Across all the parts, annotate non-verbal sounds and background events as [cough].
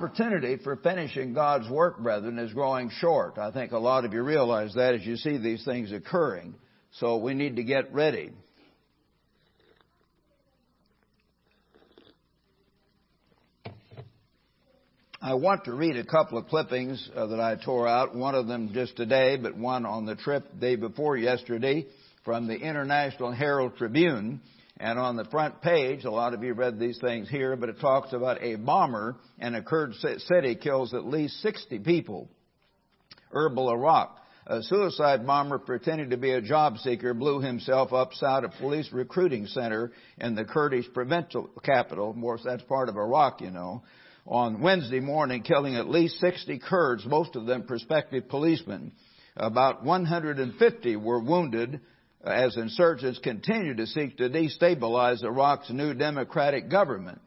Opportunity for finishing God's work, brethren, is growing short. I think a lot of you realize that as you see these things occurring. So we need to get ready. I want to read a couple of clippings uh, that I tore out, one of them just today, but one on the trip day before yesterday from the International Herald Tribune. And on the front page, a lot of you read these things here, but it talks about a bomber in a Kurd city kills at least 60 people. Erbil, Iraq. A suicide bomber pretending to be a job seeker blew himself upside a police recruiting center in the Kurdish provincial capital. Of course, that's part of Iraq, you know. On Wednesday morning, killing at least 60 Kurds, most of them prospective policemen. About 150 were wounded as insurgents continue to seek to destabilize Iraq's new democratic government.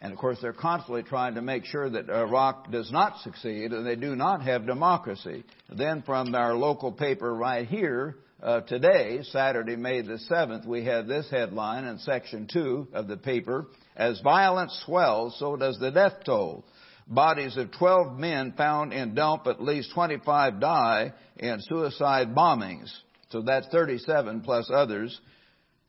And of course, they're constantly trying to make sure that Iraq does not succeed and they do not have democracy. Then from our local paper right here, uh, today, Saturday, May the 7th, we have this headline in section 2 of the paper. As violence swells, so does the death toll. Bodies of 12 men found in dump, at least 25 die in suicide bombings. So that's 37 plus others.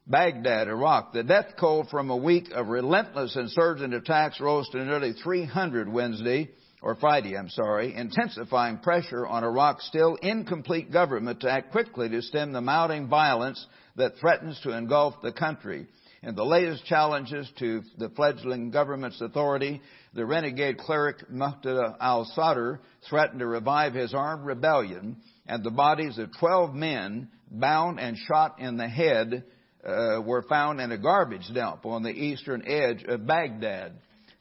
Baghdad, Iraq. The death toll from a week of relentless insurgent attacks rose to nearly 300 Wednesday, or Friday, I'm sorry, intensifying pressure on Iraq's still incomplete government to act quickly to stem the mounting violence that threatens to engulf the country. In the latest challenges to the fledgling government's authority, the renegade cleric Muqtada al-Sadr threatened to revive his armed rebellion and the bodies of 12 men bound and shot in the head uh, were found in a garbage dump on the eastern edge of Baghdad.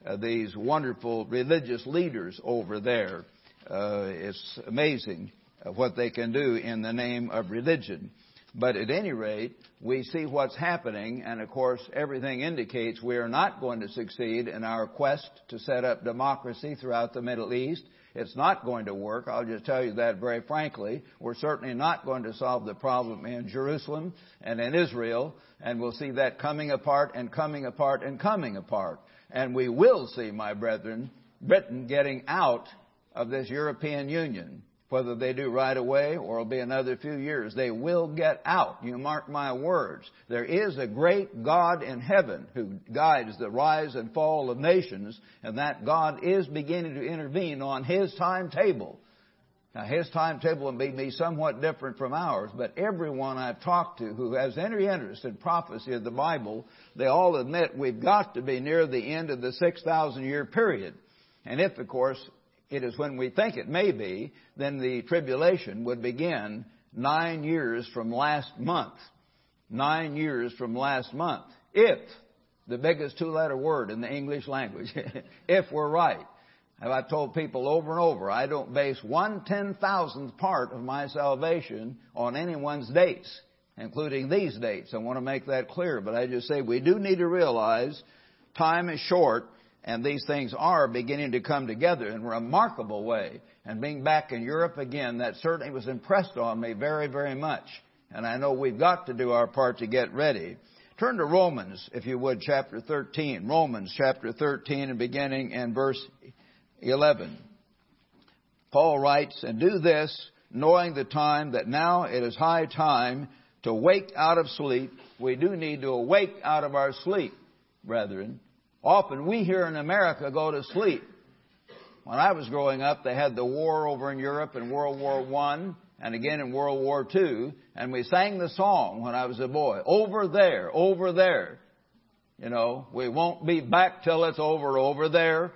Uh, these wonderful religious leaders over there. Uh, it's amazing what they can do in the name of religion. But at any rate, we see what's happening, and of course, everything indicates we are not going to succeed in our quest to set up democracy throughout the Middle East. It's not going to work. I'll just tell you that very frankly. We're certainly not going to solve the problem in Jerusalem and in Israel, and we'll see that coming apart and coming apart and coming apart. And we will see, my brethren, Britain getting out of this European Union. Whether they do right away or it'll be another few years, they will get out. You mark my words. There is a great God in heaven who guides the rise and fall of nations, and that God is beginning to intervene on His timetable. Now, His timetable may be somewhat different from ours, but everyone I've talked to who has any interest in prophecy of the Bible, they all admit we've got to be near the end of the 6,000 year period. And if, of course, it is when we think it may be, then the tribulation would begin nine years from last month. Nine years from last month. If, the biggest two letter word in the English language, [laughs] if we're right. And I've told people over and over, I don't base one ten thousandth part of my salvation on anyone's dates, including these dates. I want to make that clear, but I just say we do need to realize time is short and these things are beginning to come together in a remarkable way. And being back in Europe again, that certainly was impressed on me very, very much. And I know we've got to do our part to get ready. Turn to Romans, if you would, chapter 13. Romans chapter 13 and beginning in verse 11. Paul writes, And do this, knowing the time that now it is high time to wake out of sleep. We do need to awake out of our sleep, brethren. Often we here in America go to sleep. When I was growing up, they had the war over in Europe in World War One and again in World War Two, and we sang the song when I was a boy. Over there, over there. You know, we won't be back till it's over, over there.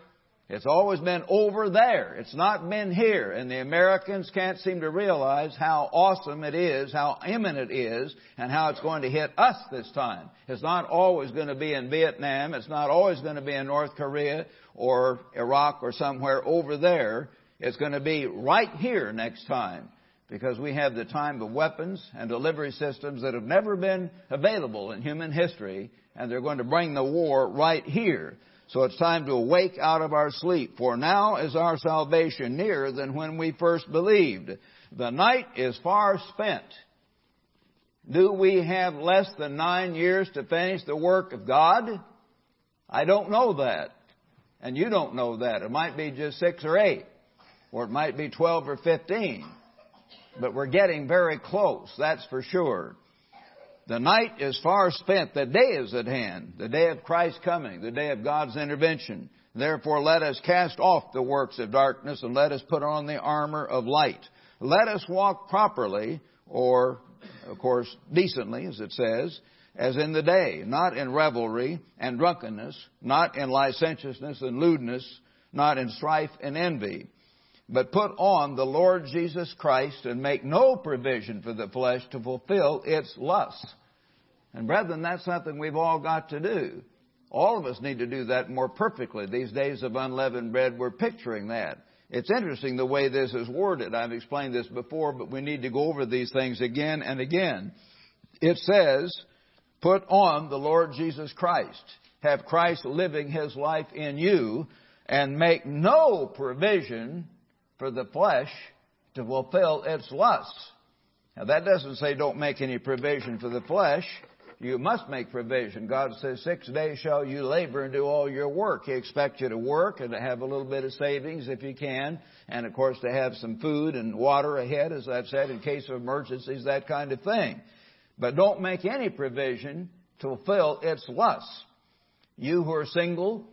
It's always been over there. It's not been here. And the Americans can't seem to realize how awesome it is, how imminent it is, and how it's going to hit us this time. It's not always going to be in Vietnam. It's not always going to be in North Korea or Iraq or somewhere over there. It's going to be right here next time because we have the time of weapons and delivery systems that have never been available in human history, and they're going to bring the war right here. So it's time to awake out of our sleep, for now is our salvation nearer than when we first believed. The night is far spent. Do we have less than nine years to finish the work of God? I don't know that. And you don't know that. It might be just six or eight. Or it might be 12 or 15. But we're getting very close, that's for sure. The night is far spent, the day is at hand, the day of Christ's coming, the day of God's intervention. Therefore let us cast off the works of darkness and let us put on the armor of light. Let us walk properly, or, of course, decently, as it says, as in the day, not in revelry and drunkenness, not in licentiousness and lewdness, not in strife and envy but put on the Lord Jesus Christ and make no provision for the flesh to fulfill its lusts. And brethren, that's something we've all got to do. All of us need to do that more perfectly. These days of unleavened bread, we're picturing that. It's interesting the way this is worded. I've explained this before, but we need to go over these things again and again. It says, put on the Lord Jesus Christ. Have Christ living His life in you and make no provision for the flesh to fulfill its lusts. Now that doesn't say don't make any provision for the flesh. You must make provision. God says, six days shall you labor and do all your work. He expects you to work and to have a little bit of savings if you can. And of course to have some food and water ahead, as I've said, in case of emergencies, that kind of thing. But don't make any provision to fulfill its lusts. You who are single,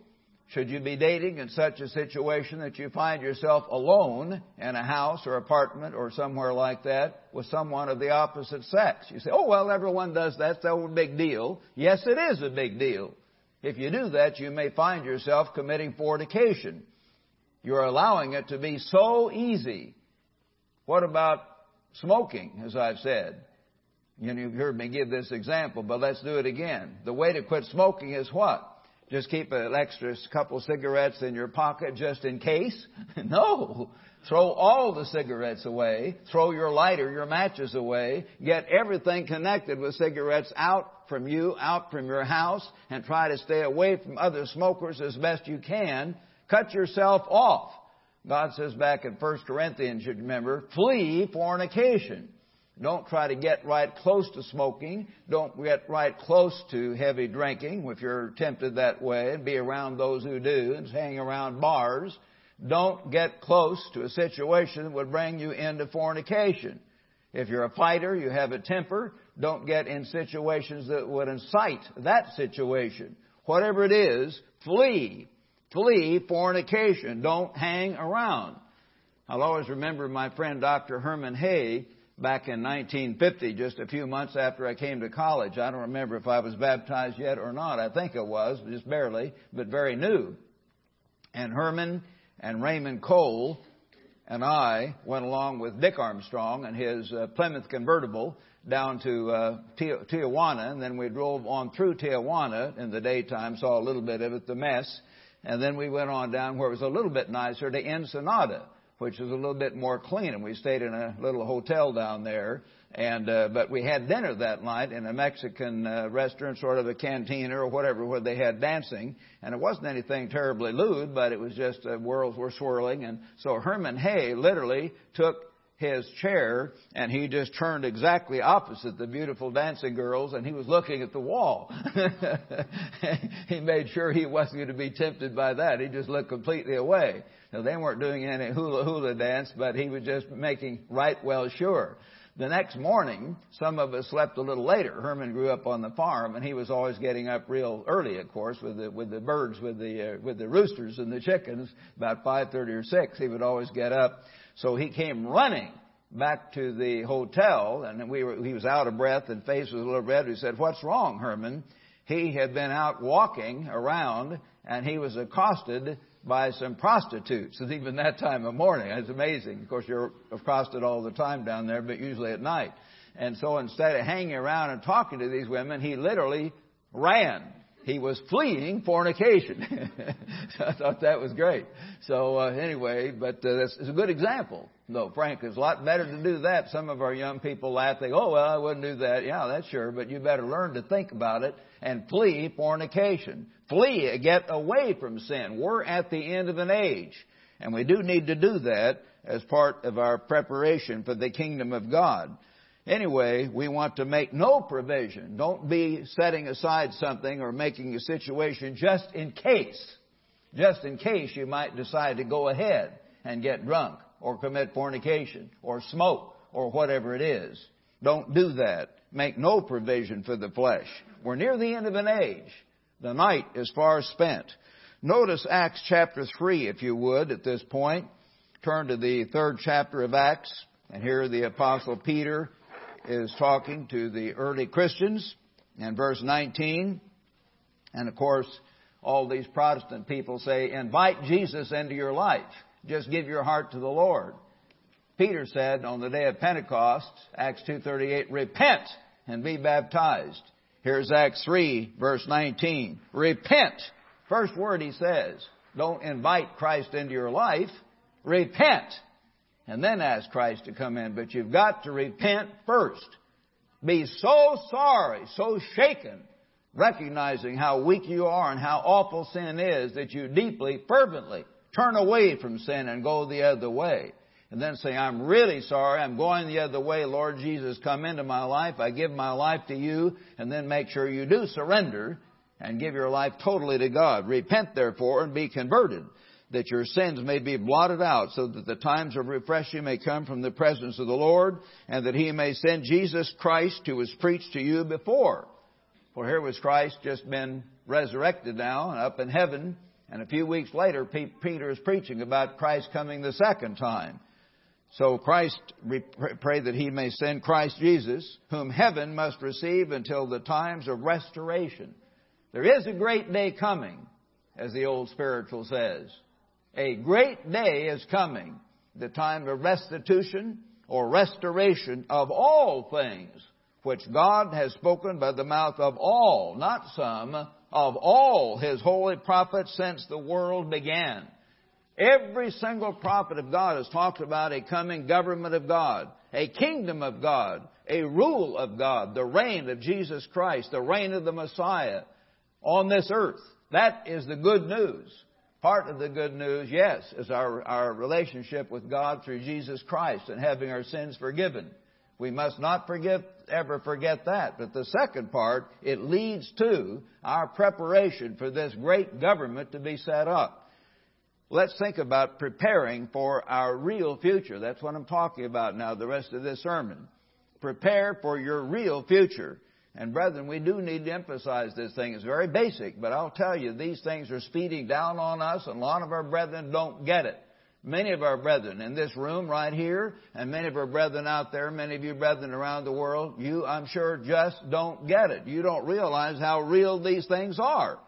should you be dating in such a situation that you find yourself alone in a house or apartment or somewhere like that with someone of the opposite sex? You say, oh, well, everyone does that. It's no big deal. Yes, it is a big deal. If you do that, you may find yourself committing fornication. You're allowing it to be so easy. What about smoking, as I've said? You know, you've heard me give this example, but let's do it again. The way to quit smoking is what? Just keep an extra couple cigarettes in your pocket just in case? [laughs] no. Throw all the cigarettes away. Throw your lighter, your matches away. Get everything connected with cigarettes out from you, out from your house, and try to stay away from other smokers as best you can. Cut yourself off. God says back in 1 Corinthians, you remember, flee fornication. Don't try to get right close to smoking. Don't get right close to heavy drinking if you're tempted that way and be around those who do and hang around bars. Don't get close to a situation that would bring you into fornication. If you're a fighter, you have a temper, don't get in situations that would incite that situation. Whatever it is, flee. Flee fornication. Don't hang around. I'll always remember my friend Dr. Herman Hoeh back in 1950, just a few months after I came to college. I don't remember if I was baptized yet or not. I think I was, just barely, but very new. And Herman and Raymond Cole and I went along with Dick Armstrong and his uh, Plymouth convertible down to uh, Tijuana, and then we drove on through Tijuana in the daytime, saw a little bit of it, the mess, and then we went on down where it was a little bit nicer to Ensenada which was a little bit more clean. And we stayed in a little hotel down there. And uh, but we had dinner that night in a Mexican uh, restaurant, sort of a cantina or whatever, where they had dancing. And it wasn't anything terribly lewd, but it was just uh, worlds were swirling. And so Herman Hoeh literally took his chair and he just turned exactly opposite the beautiful dancing girls and he was looking at the wall. [laughs] he made sure he wasn't going to be tempted by that. He just looked completely away. Now they weren't doing any hula hula dance, but he was just making right well sure. The next morning, some of us slept a little later. Herman grew up on the farm, and he was always getting up real early, of course, with the with the birds, with the uh, with the roosters and the chickens. About five thirty or six, he would always get up so he came running back to the hotel, and we were, he was out of breath and face was a little red. We said, "What's wrong, Herman?" He had been out walking around, and he was accosted by some prostitutes, and [laughs] even that time of morning. It's amazing. Of course, you're accosted all the time down there, but usually at night. And so instead of hanging around and talking to these women, he literally ran he was fleeing fornication. [laughs] I thought that was great. So uh, anyway, but uh, that's it's a good example. Though, Frank, it's a lot better to do that. Some of our young people laugh. They go, "Oh well, I wouldn't do that." Yeah, that's sure, but you better learn to think about it and flee fornication. Flee, get away from sin. We're at the end of an age, and we do need to do that as part of our preparation for the kingdom of God. Anyway, we want to make no provision. Don't be setting aside something or making a situation just in case. just in case you might decide to go ahead and get drunk or commit fornication or smoke or whatever it is. Don't do that. Make no provision for the flesh. We're near the end of an age. The night is far spent. Notice Acts chapter 3, if you would, at this point. Turn to the third chapter of Acts, and here the Apostle Peter is talking to the early Christians, in verse 19. And of course, all these Protestant people say, invite Jesus into your life. Just give your heart to the Lord. Peter said on the day of Pentecost, Acts 2.38, repent and be baptized. Here's Acts 3 verse 19. Repent. First word he says. Don't invite Christ into your life. Repent. And then ask Christ to come in. But you've got to repent first. Be so sorry, so shaken, recognizing how weak you are and how awful sin is that you deeply, fervently turn away from sin and go the other way and then say, I'm really sorry, I'm going the other way, Lord Jesus, come into my life, I give my life to you, and then make sure you do surrender and give your life totally to God. Repent therefore and be converted, that your sins may be blotted out, so that the times of refreshing may come from the presence of the Lord, and that He may send Jesus Christ who was preached to you before. For here was Christ just been resurrected now and up in heaven, and a few weeks later, Peter is preaching about Christ coming the second time. So Christ, pray that He may send Christ Jesus, whom heaven must receive until the times of restoration. There is a great day coming, as the old spiritual says. A great day is coming, the time of restitution or restoration of all things, which God has spoken by the mouth of all, not some, of all His holy prophets since the world began. Every single prophet of God has talked about a coming government of God, a kingdom of God, a rule of God, the reign of Jesus Christ, the reign of the Messiah on this earth. That is the good news. Part of the good news, yes, is our, our relationship with God through Jesus Christ and having our sins forgiven. We must not forget, ever forget that. But the second part, it leads to our preparation for this great government to be set up. Let's think about preparing for our real future. That's what I'm talking about now, the rest of this sermon. Prepare for your real future. And brethren, we do need to emphasize this thing. It's very basic, but I'll tell you, these things are speeding down on us, and a lot of our brethren don't get it. Many of our brethren in this room right here, and many of our brethren out there, many of you brethren around the world, you, I'm sure, just don't get it. You don't realize how real these things are.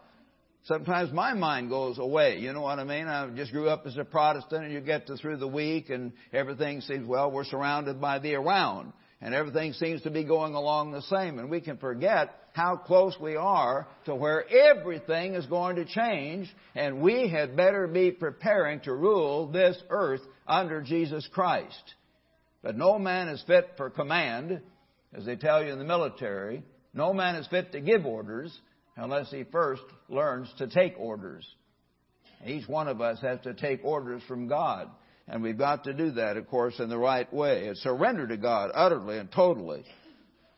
Sometimes my mind goes away. You know what I mean? I just grew up as a Protestant and you get to through the week and everything seems, well, we're surrounded by the around and everything seems to be going along the same and we can forget how close we are to where everything is going to change and we had better be preparing to rule this earth under Jesus Christ. But no man is fit for command, as they tell you in the military. No man is fit to give orders unless he first learns to take orders. Each one of us has to take orders from God. And we've got to do that, of course, in the right way. It's surrender to God utterly and totally.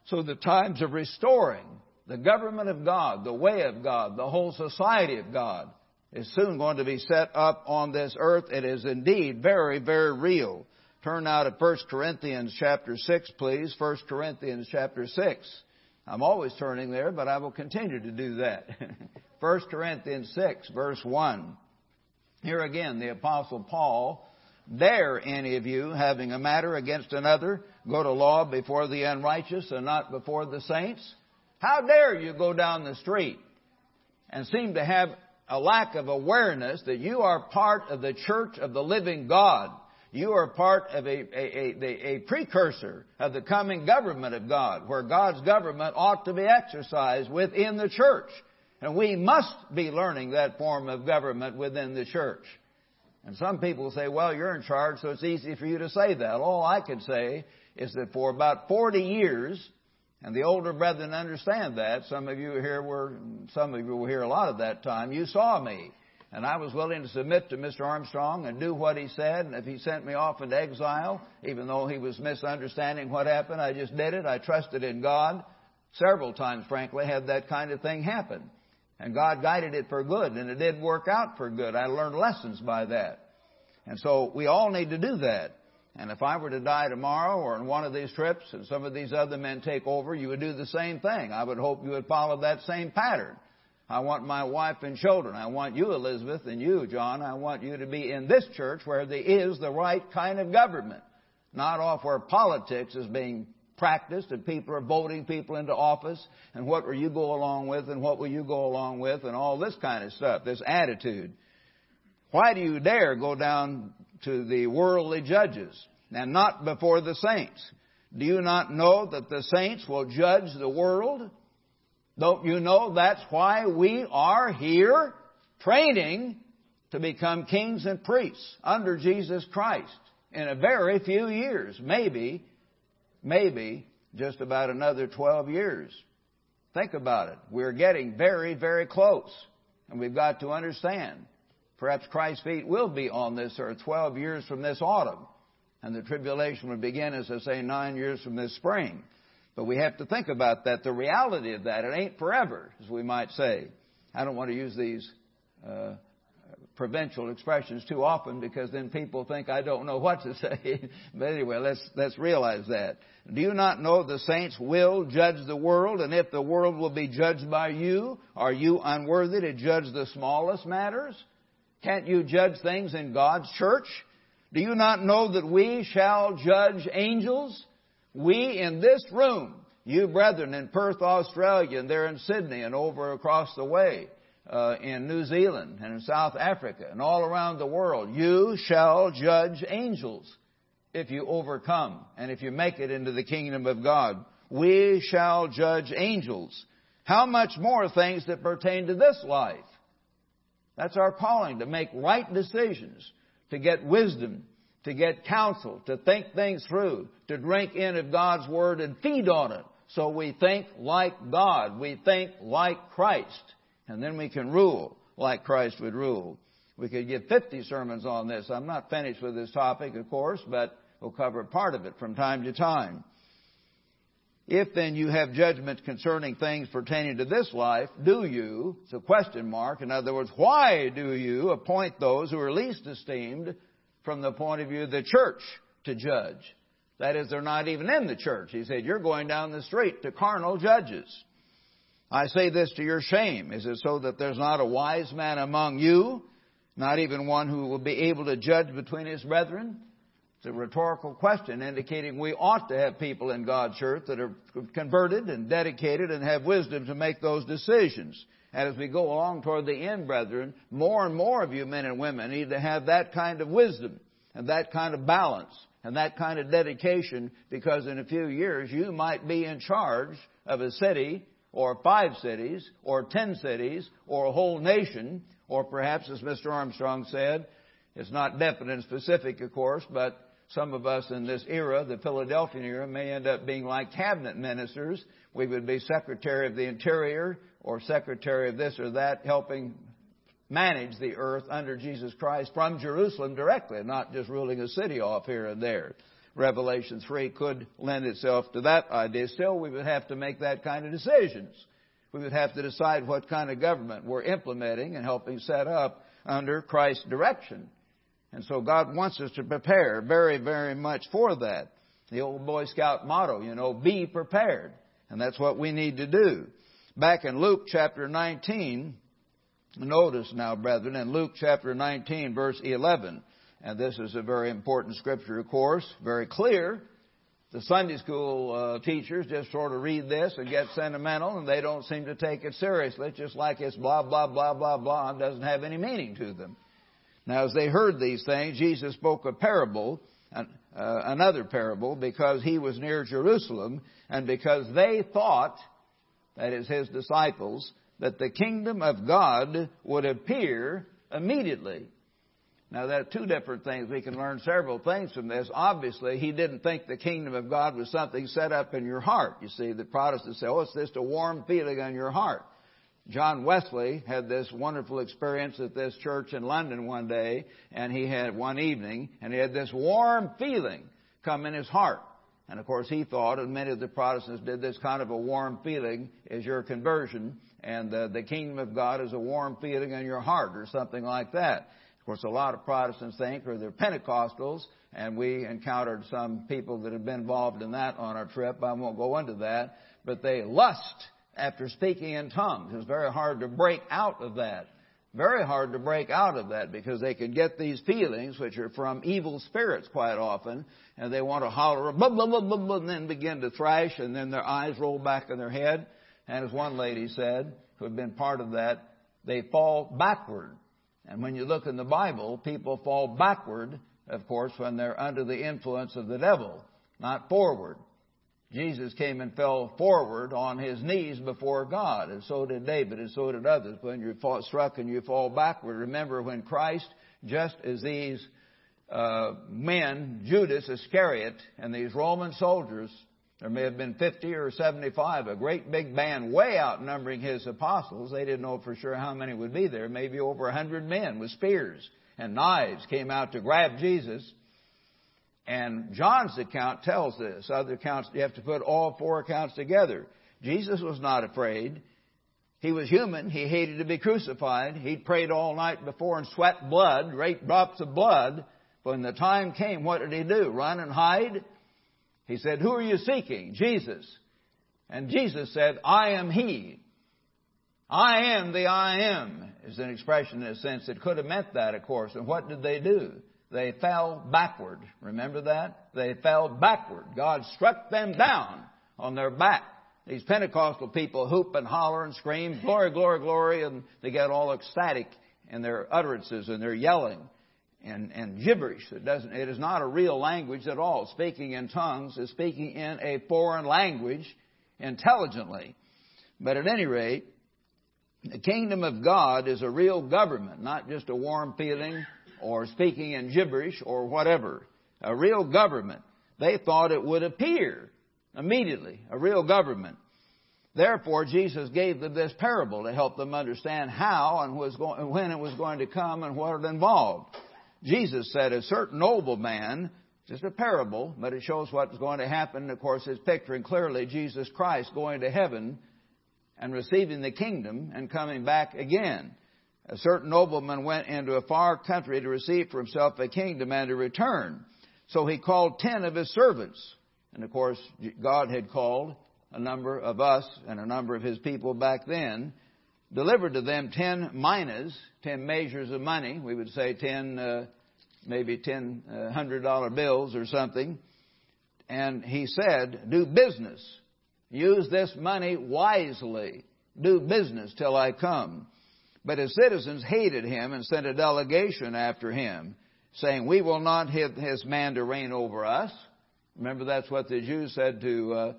So the times of restoring the government of God, the way of God, the whole society of God is soon going to be set up on this earth. It is indeed very, very real. Turn now to 1 Corinthians chapter 6, please. 1 Corinthians chapter 6. I'm always turning there, but I will continue to do that. [laughs] 1 Corinthians 6, verse 1. Here again, the Apostle Paul, dare any of you, having a matter against another, go to law before the unrighteous and not before the saints? How dare you go down the street and seem to have a lack of awareness that you are part of the church of the living God? You are part of a, a, a, a, precursor of the coming government of God, where God's government ought to be exercised within the church. And we must be learning that form of government within the church. And some people say, well, you're in charge, so it's easy for you to say that. All I can say is that for about 40 years, and the older brethren understand that, some of you here were, some of you were here a lot of that time, you saw me and I was willing to submit to Mr. Armstrong and do what he said. And if he sent me off into exile, even though he was misunderstanding what happened, I just did it. I trusted in God. Several times, frankly, had that kind of thing happen. And God guided it for good, and it did work out for good. I learned lessons by that. And so we all need to do that. And if I were to die tomorrow or in one of these trips and some of these other men take over, you would do the same thing. I would hope you would follow that same pattern. I want my wife and children. I want you, Elizabeth, and you, John. I want you to be in this church where there is the right kind of government. Not off where politics is being practiced and people are voting people into office and what will you go along with and what will you go along with and all this kind of stuff, this attitude. Why do you dare go down to the worldly judges and not before the saints? Do you not know that the saints will judge the world? Don't you know that's why we are here training to become kings and priests under Jesus Christ in a very few years, maybe, maybe just about another 12 years. Think about it. We're getting very, very close. And we've got to understand Perhaps Christ's feet will be on this earth 12 years from this autumn. And the tribulation will begin, as I say, nine years from this spring. But we have to think about that, the reality of that. It ain't forever, as we might say. I don't want to use these uh, provincial expressions too often because then people think I don't know what to [laughs] say. but anyway, let's, let's realize that. Do you not know the saints will judge the world? And if the world will be judged by you, are you unworthy to judge the smallest matters? Can't you judge things in God's church? Do you not know that we shall judge angels? We in this room, you brethren in Perth, Australia, and there in Sydney and over across the way, uh, in New Zealand and in South Africa and all around the world, you shall judge angels if you overcome and if you make it into the kingdom of God. We shall judge angels. How much more things that pertain to this life? That's our calling, to make right decisions, to get wisdom, to get counsel, to think things through, to drink in of God's Word and feed on it. So we think like God. We think like Christ. And then we can rule like Christ would rule. We could give 50 sermons on this. I'm not finished with this topic, of course, but we'll cover part of it from time to time. If then you have judgment concerning things pertaining to this life, do you, it's a question mark, in other words, why do you appoint those who are least esteemed from the point of view of the church to judge? That is, they're not even in the church. He said, you're going down the street to carnal judges. I say this to your shame. Is it so that there's not a wise man among you, not even one who will be able to judge between his brethren? It's a rhetorical question indicating we ought to have people in God's church that are converted and dedicated and have wisdom to make those decisions. And as we go along toward the end, brethren, more and more of you men and women need to have that kind of wisdom and that kind of balance and that kind of dedication because in a few years you might be in charge of a city or five cities or ten cities or a whole nation or perhaps as Mr. Armstrong said, it's not definite and specific of course, but some of us in this era, the Philadelphian era, may end up being like cabinet ministers. We would be Secretary of the Interior or Secretary of this or that, helping manage the earth under Jesus Christ from Jerusalem directly, not just ruling a city off here and there. Revelation 3 could lend itself to that idea. Still, we would have to make that kind of decisions. We would have to decide what kind of government we're implementing and helping set up under Christ's direction. And so God wants us to prepare very, very much for that. The old Boy Scout motto, you know, be prepared. And that's what we need to do. Back in Luke chapter 19, notice now, brethren, in Luke chapter 19, verse 11, and this is a very important scripture, of course, very clear. The Sunday school uh, teachers just sort of read this and get sentimental, and they don't seem to take it seriously, just like it's blah, blah, blah, blah, blah, and doesn't have any meaning to them. Now, as they heard these things, Jesus spoke a parable, uh, another parable, because he was near Jerusalem, and because they thought, that is his disciples, that the kingdom of God would appear immediately. Now, there are two different things. We can learn several things from this. Obviously, he didn't think the kingdom of God was something set up in your heart. You see, the Protestants say, oh, it's just a warm feeling in your heart. John Wesley had this wonderful experience at this church in London one day, and he had one evening, and he had this warm feeling come in his heart. And of course, he thought, and many of the Protestants did, this kind of a warm feeling is your conversion, and uh, the kingdom of God is a warm feeling in your heart or something like that. Of course, a lot of Protestants think, or they're Pentecostals, and we encountered some people that have been involved in that on our trip. I won't go into that, but they lust after speaking in tongues. It's very hard to break out of that. Very hard to break out of that because they can get these feelings, which are from evil spirits quite often, and they want to holler, blah, blah, blah, blah, blah, and then begin to thrash, and then their eyes roll back in their head. And as one lady said, who had been part of that, they fall backward. And when you look in the Bible, people fall backward, of course, when they're under the influence of the devil, not forward. Jesus came and fell forward on his knees before God, and so did David, and so did others. When you're struck and you fall backward, remember when Christ, just as these uh, men, Judas Iscariot, and these Roman soldiers, there may have been 50 or 75, a great big band way outnumbering his apostles. They didn't know for sure how many would be there. Maybe over 100 men with spears and knives came out to grab Jesus. And John's account tells this. Other accounts, you have to put all four accounts together. Jesus was not afraid. He was human. He hated to be crucified. He'd prayed all night before and sweat blood, great drops of blood. When the time came, what did he do? Run and hide? He said, Who are you seeking? Jesus. And Jesus said, I am He. I am the I am, is an expression in a sense that could have meant that, of course. And what did they do? They fell backward. Remember that? They fell backward. God struck them down on their back. These Pentecostal people hoop and holler and scream, glory, glory, glory, and they get all ecstatic in their utterances and their yelling and, and gibberish. It doesn't, it is not a real language at all. Speaking in tongues is speaking in a foreign language intelligently. But at any rate, the kingdom of God is a real government, not just a warm feeling or speaking in gibberish or whatever. A real government. They thought it would appear immediately, a real government. Therefore, Jesus gave them this parable to help them understand how and when it was going to come and what it involved. Jesus said, A certain nobleman, just a parable, but it shows what's going to happen. Of course, it's picturing clearly Jesus Christ going to heaven and receiving the kingdom and coming back again a certain nobleman went into a far country to receive for himself a kingdom and to return. So he called ten of his servants. And of course, God had called a number of us and a number of his people back then, delivered to them ten minas, ten measures of money. We would say ten, uh, maybe ten uh, hundred dollar bills or something. And he said, do business. Use this money wisely. Do business till I come. But his citizens hated him and sent a delegation after him, saying, We will not have his man to reign over us. Remember, that's what the Jews said to uh,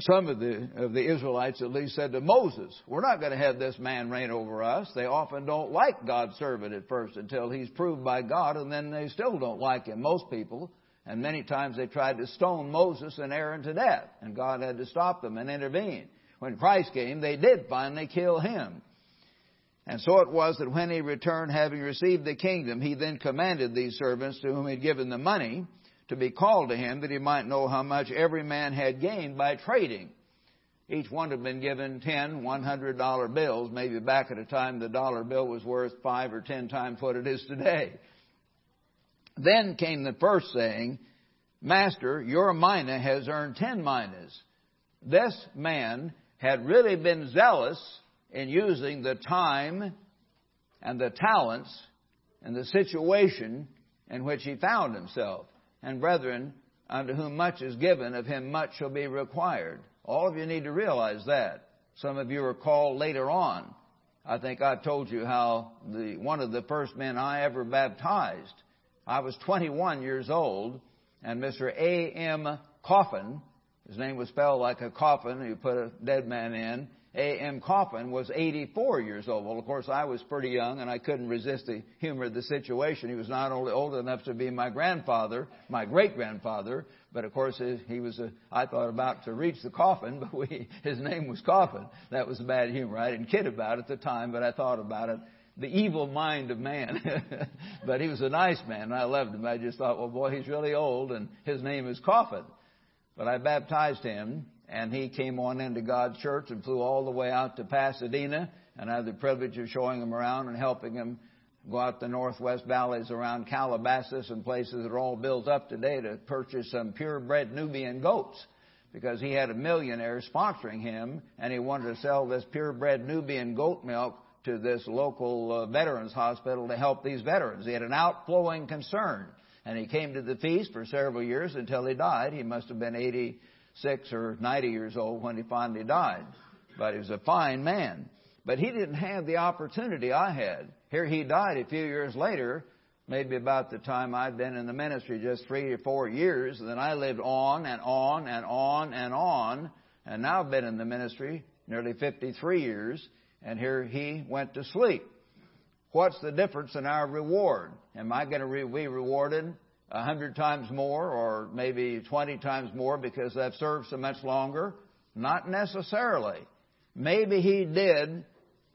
some of the, of the Israelites, at least, said to Moses, We're not going to have this man reign over us. They often don't like God's servant at first until he's proved by God, and then they still don't like him, most people. And many times they tried to stone Moses and Aaron to death, and God had to stop them and intervene. When Christ came, they did finally kill him. And so it was that when he returned, having received the kingdom, he then commanded these servants to whom he had given the money to be called to him that he might know how much every man had gained by trading. Each one had been given ten one hundred dollar bills. Maybe back at a time the dollar bill was worth five or ten times what it is today. Then came the first saying, Master, your mina has earned ten minas. This man had really been zealous in using the time and the talents and the situation in which he found himself. And brethren, unto whom much is given, of him much shall be required. All of you need to realize that. Some of you are called later on. I think I told you how the, one of the first men I ever baptized, I was 21 years old, and Mr. A. M. Coffin, his name was spelled like a coffin, you put a dead man in, A.M. Coffin was 84 years old. Well, of course, I was pretty young and I couldn't resist the humor of the situation. He was not only old enough to be my grandfather, my great grandfather, but of course he was a, I thought about to reach the coffin, [laughs] but we, his name was Coffin. That was bad humor. I didn't kid about it at the time, but I thought about it. The evil mind of man. [laughs] but he was a nice man and I loved him. I just thought, well boy, he's really old and his name is Coffin. But I baptized him and he came on into God's church and flew all the way out to Pasadena, and I had the privilege of showing him around and helping him go out the northwest valleys around Calabasas and places that are all built up today to purchase some purebred Nubian goats because he had a millionaire sponsoring him and he wanted to sell this purebred Nubian goat milk to this local uh, veterans hospital to help these veterans. He had an outflowing concern and he came to the feast for several years until he died. He must have been 86 or 90 years old when he finally died. But he was a fine man. But he didn't have the opportunity I had. Here he died a few years later, maybe about the time I'd been in the ministry, just three or four years. And then I lived on and on and on and on. And now I've been in the ministry nearly 53 years. And here he went to sleep. What's the difference in our reward? Am I going to be rewarded a hundred times more or maybe 20 times more because they've served so much longer? Not necessarily. Maybe he did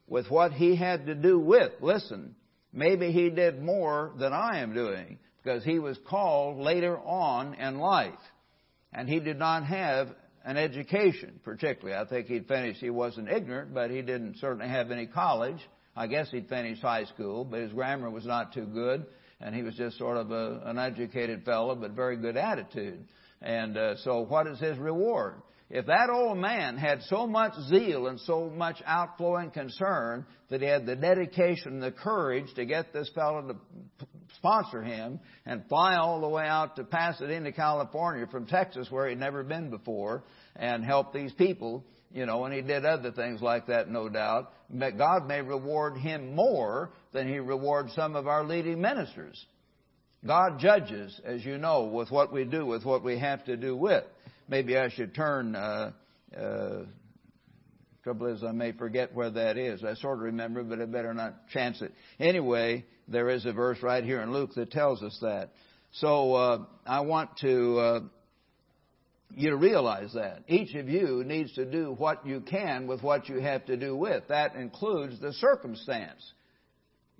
with what he had to do with. Listen, maybe he did more than I am doing because he was called later on in life. And he did not have an education, particularly. I think he'd finished, he wasn't ignorant, but he didn't certainly have any college. I guess he'd finished high school, but his grammar was not too good, and he was just sort of a, an educated fellow, but very good attitude. And uh, so, what is his reward? If that old man had so much zeal and so much outflowing concern that he had the dedication and the courage to get this fellow to sponsor him and fly all the way out to Pasadena, California from Texas where he'd never been before and help these people, you know, and he did other things like that, no doubt. But God may reward him more than he rewards some of our leading ministers. God judges, as you know, with what we do, with what we have to do with maybe I should turn. Uh, uh, trouble is, I may forget where that is. I sort of remember, but I better not chance it. Anyway, there is a verse right here in Luke that tells us that. So uh, I want to uh, you to realize that each of you needs to do what you can with what you have to do with. That includes the circumstance.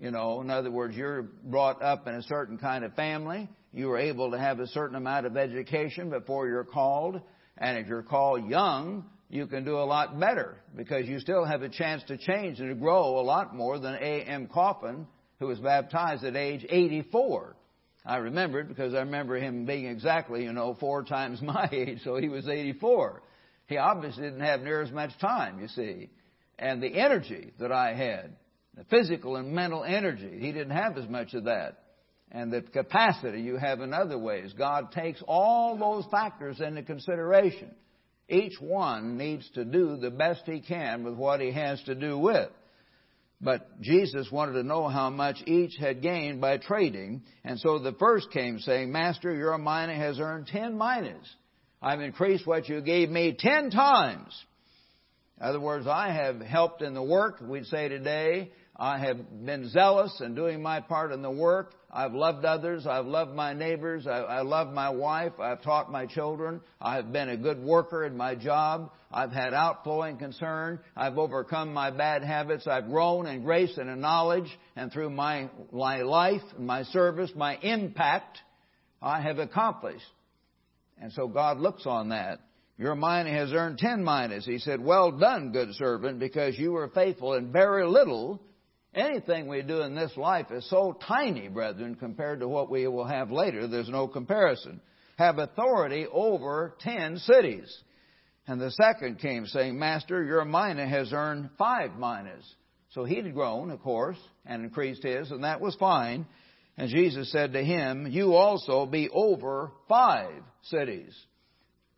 You know, in other words, you're brought up in a certain kind of family. You are able to have a certain amount of education before you're called. And if you're called young, you can do a lot better because you still have a chance to change and to grow a lot more than A.M. Coffin, who was baptized at age 84. I remember it because I remember him being exactly, you know, four times [laughs] my age, so he was 84. He obviously didn't have near as much time, you see. And the energy that I had, physical and mental energy. He didn't have as much of that. And the capacity you have in other ways. God takes all those factors into consideration. Each one needs to do the best he can with what he has to do with. But Jesus wanted to know how much each had gained by trading. And so the first came saying, Master, your mina has earned ten minas. I've increased what you gave me ten times. In other words, I have helped in the work, we'd say today, I have been zealous in doing my part in the work. I've loved others. I've loved my neighbors. I, I love my wife. I've taught my children. I've been a good worker in my job. I've had outflowing concern. I've overcome my bad habits. I've grown in grace and in knowledge. And through my, my life, and my service, my impact, I have accomplished. And so God looks on that. Your mina has earned ten minas. He said, Well done, good servant, because you were faithful in very little Anything we do in this life is so tiny, brethren, compared to what we will have later. There's no comparison. Have authority over ten cities. And the second came saying, Master, your mina has earned five minas. So he'd grown, of course, and increased his, and that was fine. And Jesus said to him, You also be over five cities.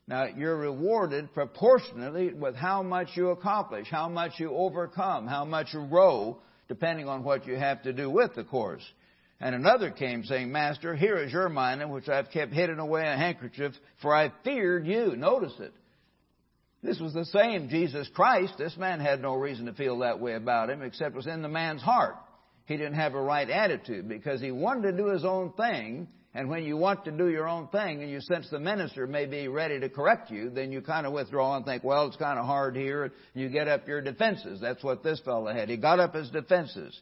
Now, you're rewarded proportionately with how much you accomplish, how much you overcome, how much you grow depending on what you have to do with the course. And another came saying, Master, here is your mina, which I've kept hidden away in a handkerchief, for I feared you. Notice it. This was the same Jesus Christ. This man had no reason to feel that way about him, except it was in the man's heart. He didn't have a right attitude because he wanted to do his own thing, and when you want to do your own thing and you sense the minister may be ready to correct you, then you kind of withdraw and think, well, it's kind of hard here. You get up your defenses. That's what this fellow had. He got up his defenses.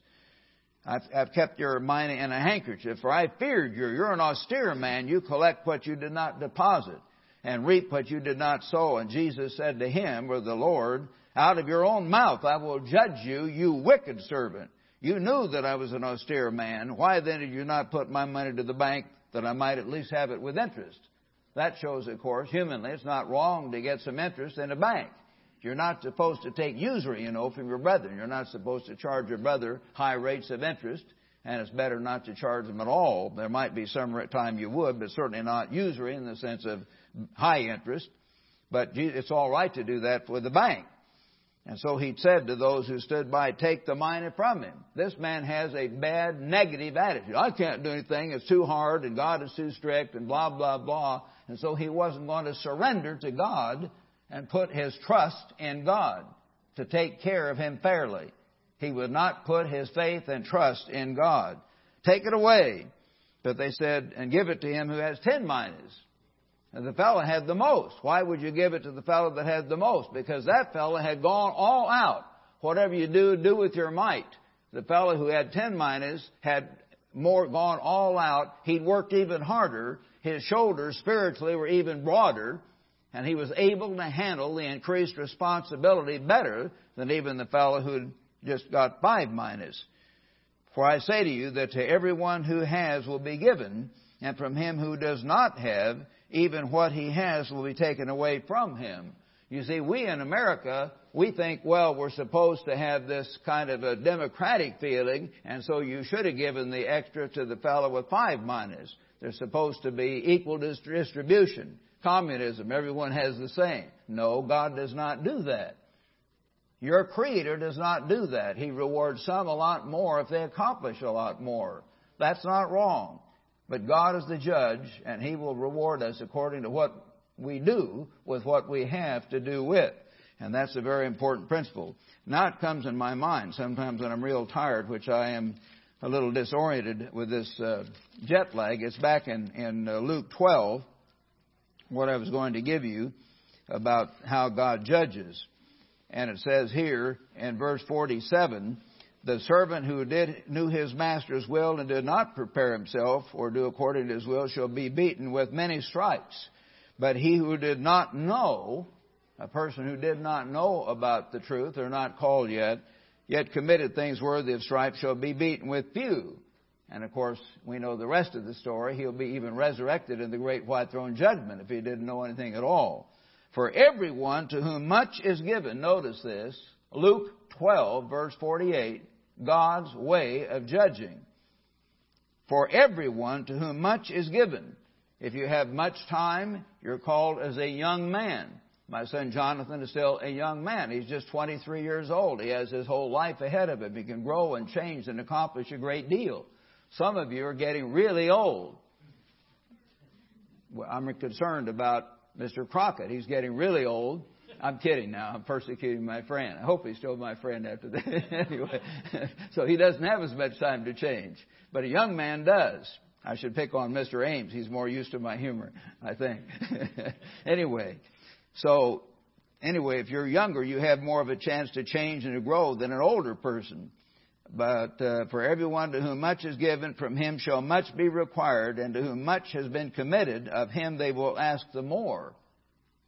I've, I've kept your money in a handkerchief, for I feared you. You're an austere man. You collect what you did not deposit. and reap what you did not sow. And Jesus said to him, or the Lord, out of your own mouth I will judge you, you wicked servant. You knew that I was an austere man. Why then did you not put my money to the bank that I might at least have it with interest? That shows, of course, humanly, it's not wrong to get some interest in a bank. You're not supposed to take usury, you know, from your brethren. You're not supposed to charge your brother high rates of interest, and it's better not to charge them at all. There might be some time you would, but certainly not usury in the sense of high interest. But it's all right to do that with the bank. And so he said to those who stood by, Take the money from him. This man has a bad, negative attitude. I can't do anything. It's too hard, and God is too strict, and blah, blah, blah. And so he wasn't going to surrender to God and put his trust in God to take care of him fairly. He would not put his faith and trust in God. Take it away. But they said, and give it to him who has ten minas. And the fellow had the most. Why would you give it to the fellow that had the most? Because that fellow had gone all out. Whatever you do, do with your might. The fellow who had ten minas had more gone all out. He'd worked even harder. His shoulders spiritually were even broader. And he was able to handle the increased responsibility better than even the fellow who'd just got five minas. For I say to you that to everyone who has will be given, and from him who does not have, even what he has will be taken away from him. You see, we in America, we think, well, we're supposed to have this kind of a democratic feeling, and so you should have given the extra to the fellow with five minas. There's supposed to be equal distribution. Communism, everyone has the same. No, God does not do that. Your Creator does not do that. He rewards some a lot more if they accomplish a lot more. That's not wrong. But God is the judge, and He will reward us according to what we do with what we have to do with. And that's a very important principle. Now it comes in my mind sometimes when I'm real tired, which I am a little disoriented with this uh, jet lag. It's back in, in uh, Luke 12, what I was going to give you about how God judges. And it says here in verse 47, the servant who did knew his master's will and did not prepare himself or do according to his will shall be beaten with many stripes. But he who did not know, a person who did not know about the truth or not called yet, yet committed things worthy of stripes shall be beaten with few. And of course, we know the rest of the story. He'll be even resurrected in the great white throne judgment if he didn't know anything at all. For everyone to whom much is given, notice this, Luke 12 verse 48, God's way of judging. For everyone to whom much is given. If you have much time, you're called as a young man. My son Jonathan is still a young man. He's just 23 years old. He has his whole life ahead of him. He can grow and change and accomplish a great deal. Some of you are getting really old. I'm concerned about Mr. Crockett. He's getting really old. I'm kidding now. I'm persecuting my friend. I hope he's still my friend after that. [laughs] anyway, [laughs] so he doesn't have as much time to change. But a young man does. I should pick on Mr. Ames. He's more used to my humor, I think. [laughs] anyway, so anyway, if you're younger, you have more of a chance to change and to grow than an older person. But uh, for everyone to whom much is given, from him shall much be required, and to whom much has been committed, of him they will ask the more.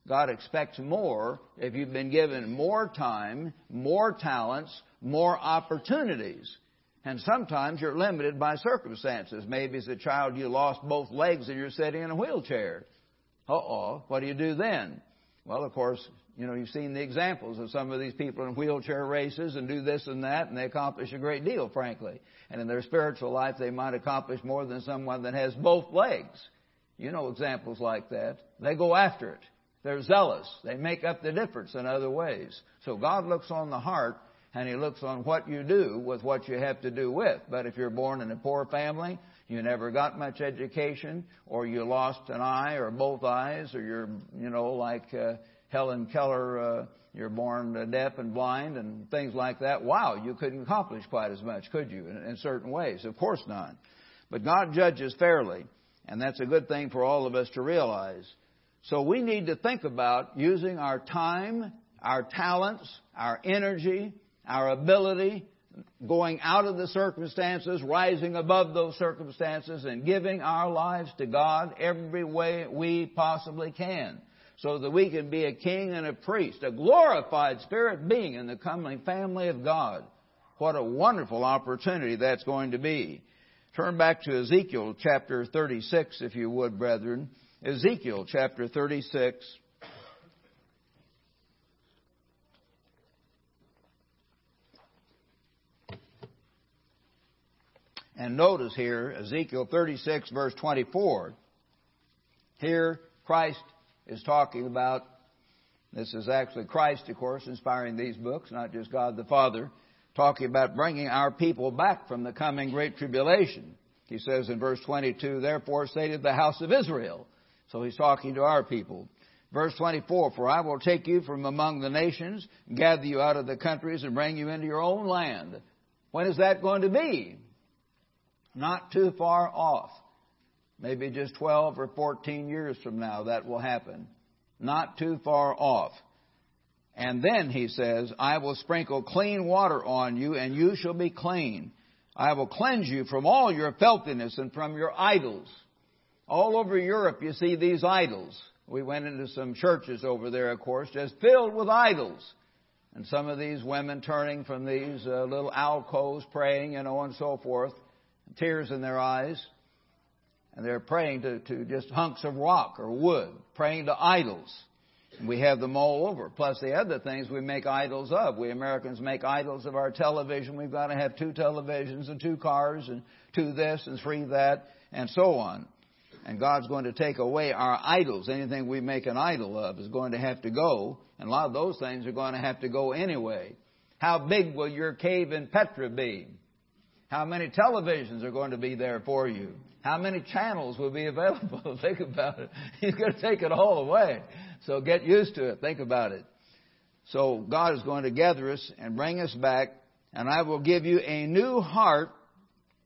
God expects more if you've been given more time, more talents, more opportunities. And sometimes you're limited by circumstances. Maybe as a child you lost both legs and you're sitting in a wheelchair. Uh oh, what do you do then? Well, of course, you know, you've seen the examples of some of these people in wheelchair races and do this and that, and they accomplish a great deal, frankly. And in their spiritual life, they might accomplish more than someone that has both legs. You know examples like that. They go after it. They're zealous. They make up the difference in other ways. So God looks on the heart and He looks on what you do with what you have to do with. But if you're born in a poor family, you never got much education, or you lost an eye or both eyes, or you're, you know, like uh, Helen Keller, uh, you're born deaf and blind and things like that. Wow, you couldn't accomplish quite as much, could you, in, in certain ways? Of course not. But God judges fairly, and that's a good thing for all of us to realize. So we need to think about using our time, our talents, our energy, our ability, going out of the circumstances, rising above those circumstances, and giving our lives to God every way we possibly can. so that we can be a king and a priest, a glorified spirit being in the coming family of God. What a wonderful opportunity that's going to be. Turn back to Ezekiel chapter 36, if you would, brethren. Ezekiel chapter 36. And notice here, Ezekiel 36, verse 24. Here, Christ is talking about, this is actually Christ, of course, inspiring these books, not just God the Father, talking about bringing our people back from the coming great tribulation. He says in verse 22, Therefore say to the house of Israel. So he's talking to our people. Verse 24, For I will take you from among the nations, gather you out of the countries, and bring you into your own land. When is that going to be? Not too far off. Maybe just 12 or 14 years from now that will happen. Not too far off. And then he says, I will sprinkle clean water on you, and you shall be clean. I will cleanse you from all your filthiness and from your idols. All over Europe you see these idols. We went into some churches over there, of course, just filled with idols. And some of these women turning from these uh, little alcoves, praying, you know, and so forth tears in their eyes, and they're praying to, to just hunks of rock or wood, praying to idols. And we have them all over. Plus the other things we make idols of. We Americans make idols of our television. We've got to have two televisions and two cars and two this and three that and so on. And God's going to take away our idols. Anything we make an idol of is going to have to go. And a lot of those things are going to have to go anyway. How big will your cave in Petra be? How many televisions are going to be there for you? How many channels will be [laughs] available? Think about it. He's going to take it all away. So get used to it. Think about it. So God is going to gather us and bring us back, and I will give you a new heart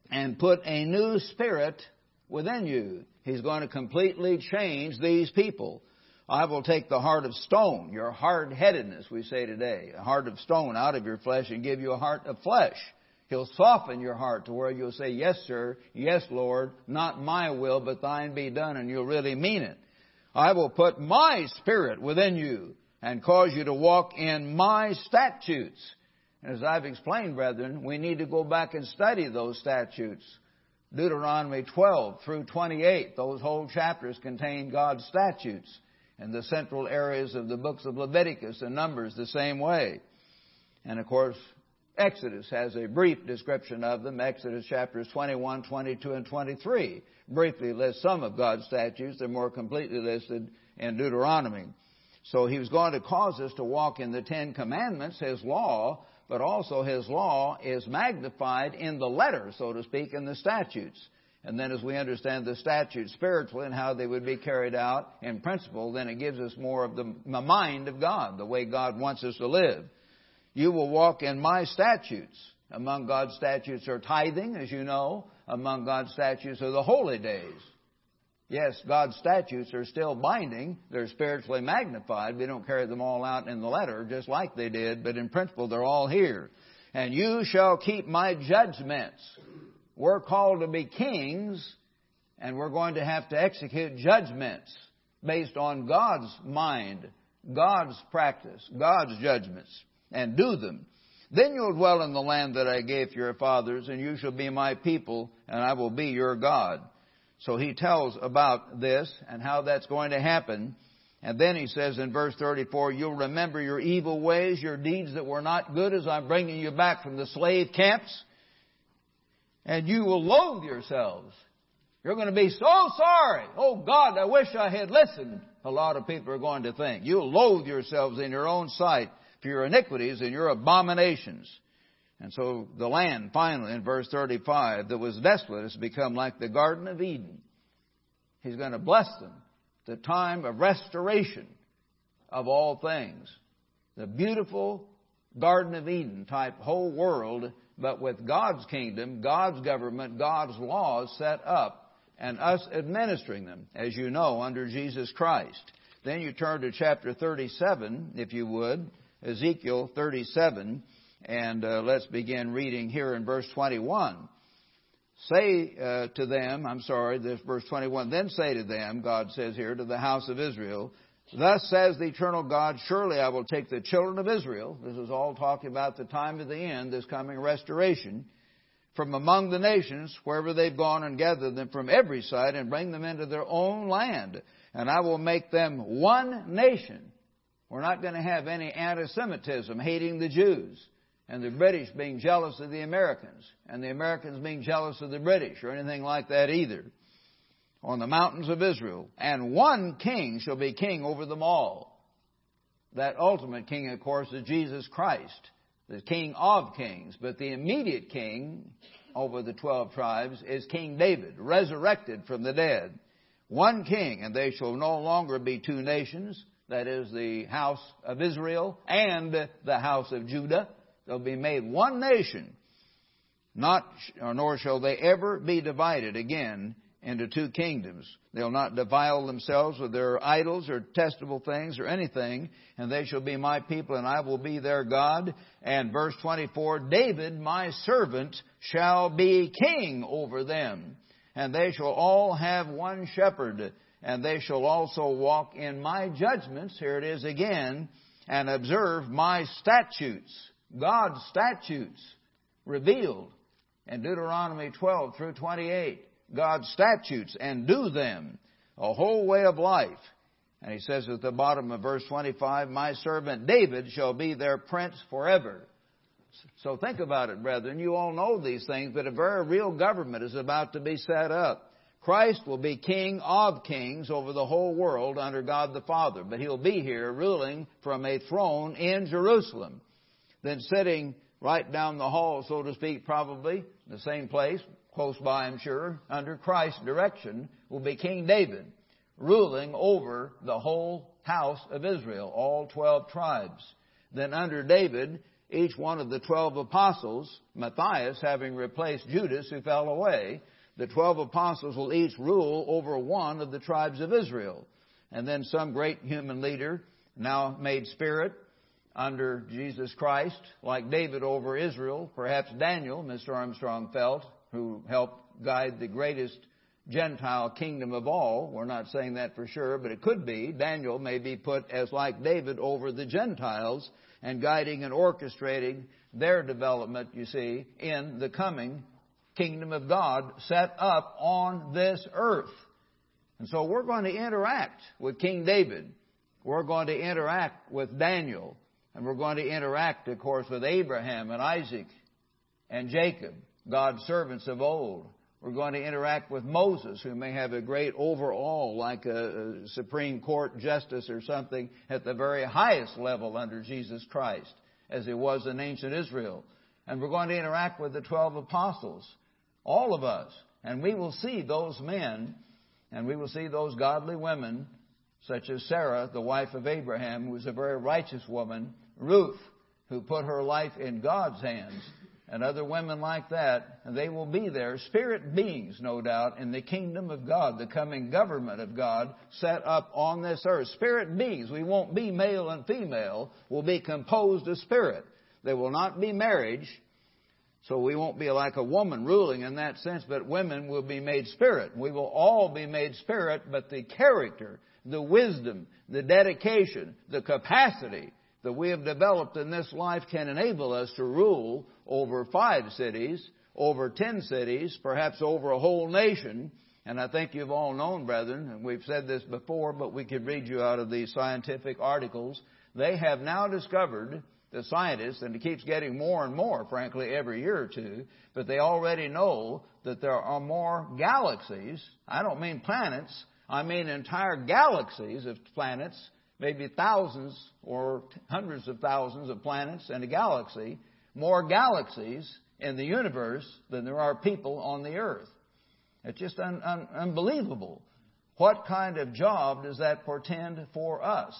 and put a new spirit within you. He's going to completely change these people. I will take the heart of stone, your hard headedness, we say today, a heart of stone out of your flesh and give you a heart of flesh. He'll soften your heart to where you'll say, Yes, sir, yes, Lord, not my will, but thine be done, and you'll really mean it. I will put my spirit within you and cause you to walk in my statutes. And As I've explained, brethren, we need to go back and study those statutes. Deuteronomy 12 through 28, those whole chapters contain God's statutes. And the central areas of the books of Leviticus and Numbers the same way. And of course, Exodus has a brief description of them. Exodus chapters 21, 22, and 23 briefly lists some of God's statutes. They're more completely listed in Deuteronomy. So he was going to cause us to walk in the Ten Commandments, his law, but also his law is magnified in the letter, so to speak, in the statutes. And then as we understand the statutes spiritually and how they would be carried out in principle, then it gives us more of the mind of God, the way God wants us to live. You will walk in my statutes. Among God's statutes are tithing, as you know. Among God's statutes are the holy days. Yes, God's statutes are still binding. They're spiritually magnified. We don't carry them all out in the letter, just like they did, but in principle, they're all here. And you shall keep my judgments. We're called to be kings, and we're going to have to execute judgments based on God's mind, God's practice, God's judgments and do them. Then you'll dwell in the land that I gave to your fathers, and you shall be my people, and I will be your God. So he tells about this and how that's going to happen. And then he says in verse 34, You'll remember your evil ways, your deeds that were not good as I'm bringing you back from the slave camps. And you will loathe yourselves. You're going to be so sorry. Oh God, I wish I had listened. A lot of people are going to think. You'll loathe yourselves in your own sight for your iniquities and your abominations. And so the land, finally, in verse 35, that was desolate has become like the Garden of Eden. He's going to bless them. The time of restoration of all things. The beautiful Garden of Eden type whole world, but with God's kingdom, God's government, God's laws set up, and us administering them, as you know, under Jesus Christ. Then you turn to chapter 37, if you would. Ezekiel 37, and uh, let's begin reading here in verse 21. Say uh, to them, I'm sorry, this verse 21, then say to them, God says here, to the house of Israel, Thus says the eternal God, surely I will take the children of Israel, this is all talking about the time of the end, this coming restoration, from among the nations, wherever they've gone and gathered them from every side, and bring them into their own land. And I will make them one nation. We're not going to have any anti-Semitism, hating the Jews, and the British being jealous of the Americans, and the Americans being jealous of the British, or anything like that either on the mountains of Israel, and one king shall be king over them all. That ultimate king, of course, is Jesus Christ, the king of kings. But the immediate king over the twelve tribes is King David, resurrected from the dead. One king, and they shall no longer be two nations, that is the house of Israel and the house of Judah. They'll be made one nation. Not, uh, nor shall they ever be divided again into two kingdoms. They'll not defile themselves with their idols or testable things or anything, and they shall be my people, and I will be their God. And verse 24, David, my servant, shall be king over them, and they shall all have one shepherd, and they shall also walk in my judgments, here it is again, and observe my statutes, God's statutes, revealed in Deuteronomy 12 through 28. God's statutes and do them, a whole way of life. And he says at the bottom of verse 25, My servant David shall be their prince forever. So think about it, brethren. You all know these things, but a very real government is about to be set up. Christ will be King of kings over the whole world under God the Father, but he'll be here ruling from a throne in Jerusalem. Then sitting right down the hall, so to speak, probably, in the same place, close by, I'm sure, under Christ's direction, will be King David, ruling over the whole house of Israel, all 12 tribes. Then under David, each one of the 12 apostles, Matthias having replaced Judas who fell away, the 12 apostles will each rule over one of the tribes of Israel. And then some great human leader, now made spirit, under Jesus Christ, like David over Israel, perhaps Daniel, Mr. Armstrong felt, who helped guide the greatest Gentile kingdom of all. We're not saying that for sure, but it could be. Daniel may be put as like David over the Gentiles and guiding and orchestrating their development, you see, in the coming kingdom of God set up on this earth. And so we're going to interact with King David. We're going to interact with Daniel. And we're going to interact, of course, with Abraham and Isaac and Jacob. God's servants of old. We're going to interact with Moses, who may have a great overall, like a, Supreme Court justice or something, at the very highest level under Jesus Christ, as he was in ancient Israel. And we're going to interact with the 12 apostles, all of us. And we will see those men, and we will see those godly women, such as Sarah, the wife of Abraham, who was a very righteous woman, Ruth, who put her life in God's hands, and other women like that, they will be there, spirit beings, no doubt, in the kingdom of God, the coming government of God set up on this earth. Spirit beings, we won't be male and female, will be composed of spirit. There will not be marriage, so we won't be like a woman ruling in that sense, but women will be made spirit. We will all be made spirit, but the character, the wisdom, the dedication, the capacity that we have developed in this life can enable us to rule over five cities, over ten cities, perhaps over a whole nation. And I think you've all known, brethren, and we've said this before, but we could read you out of these scientific articles. They have now discovered, the scientists, and it keeps getting more and more, frankly, every year or two, but they already know that there are more galaxies. I don't mean planets, I mean entire galaxies of planets, maybe thousands or hundreds of thousands of planets and a galaxy more galaxies in the universe than there are people on the earth. It's just un- un- unbelievable. What kind of job does that portend for us?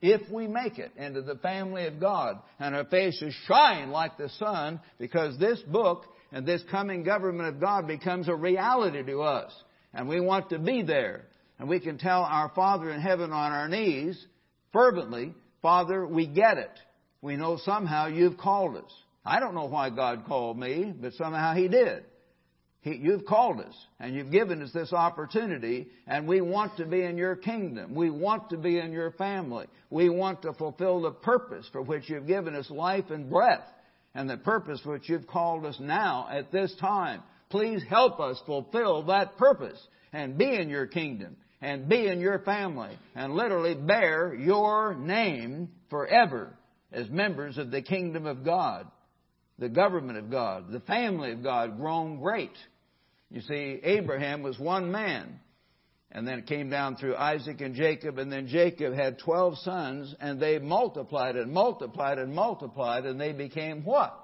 If we make it into the family of God and our faces shine like the sun because this book and this coming government of God becomes a reality to us and we want to be there and we can tell our Father in heaven on our knees fervently, Father, we get it. We know somehow you've called us. I don't know why God called me, but somehow He did. He, you've called us and you've given us this opportunity and we want to be in your kingdom. We want to be in your family. We want to fulfill the purpose for which you've given us life and breath and the purpose for which you've called us now at this time. Please help us fulfill that purpose and be in your kingdom and be in your family and literally bear your name forever as members of the kingdom of God, the government of God, the family of God grown great. You see, Abraham was one man. And then it came down through Isaac and Jacob, and then Jacob had 12 sons, and they multiplied and multiplied and multiplied, and they became what?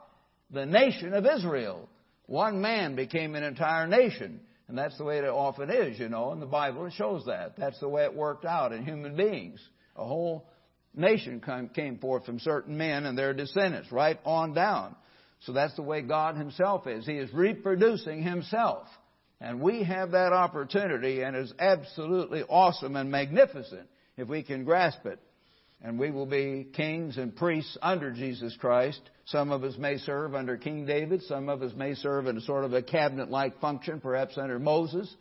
The nation of Israel. One man became an entire nation. And that's the way it often is, you know, and the Bible shows that. That's the way it worked out in human beings. A whole nation came forth from certain men and their descendants, right on down. So that's the way God Himself is. He is reproducing Himself. And we have that opportunity and it's absolutely awesome and magnificent if we can grasp it. And we will be kings and priests under Jesus Christ. Some of us may serve under King David. Some of us may serve in a sort of a cabinet-like function, perhaps under Moses.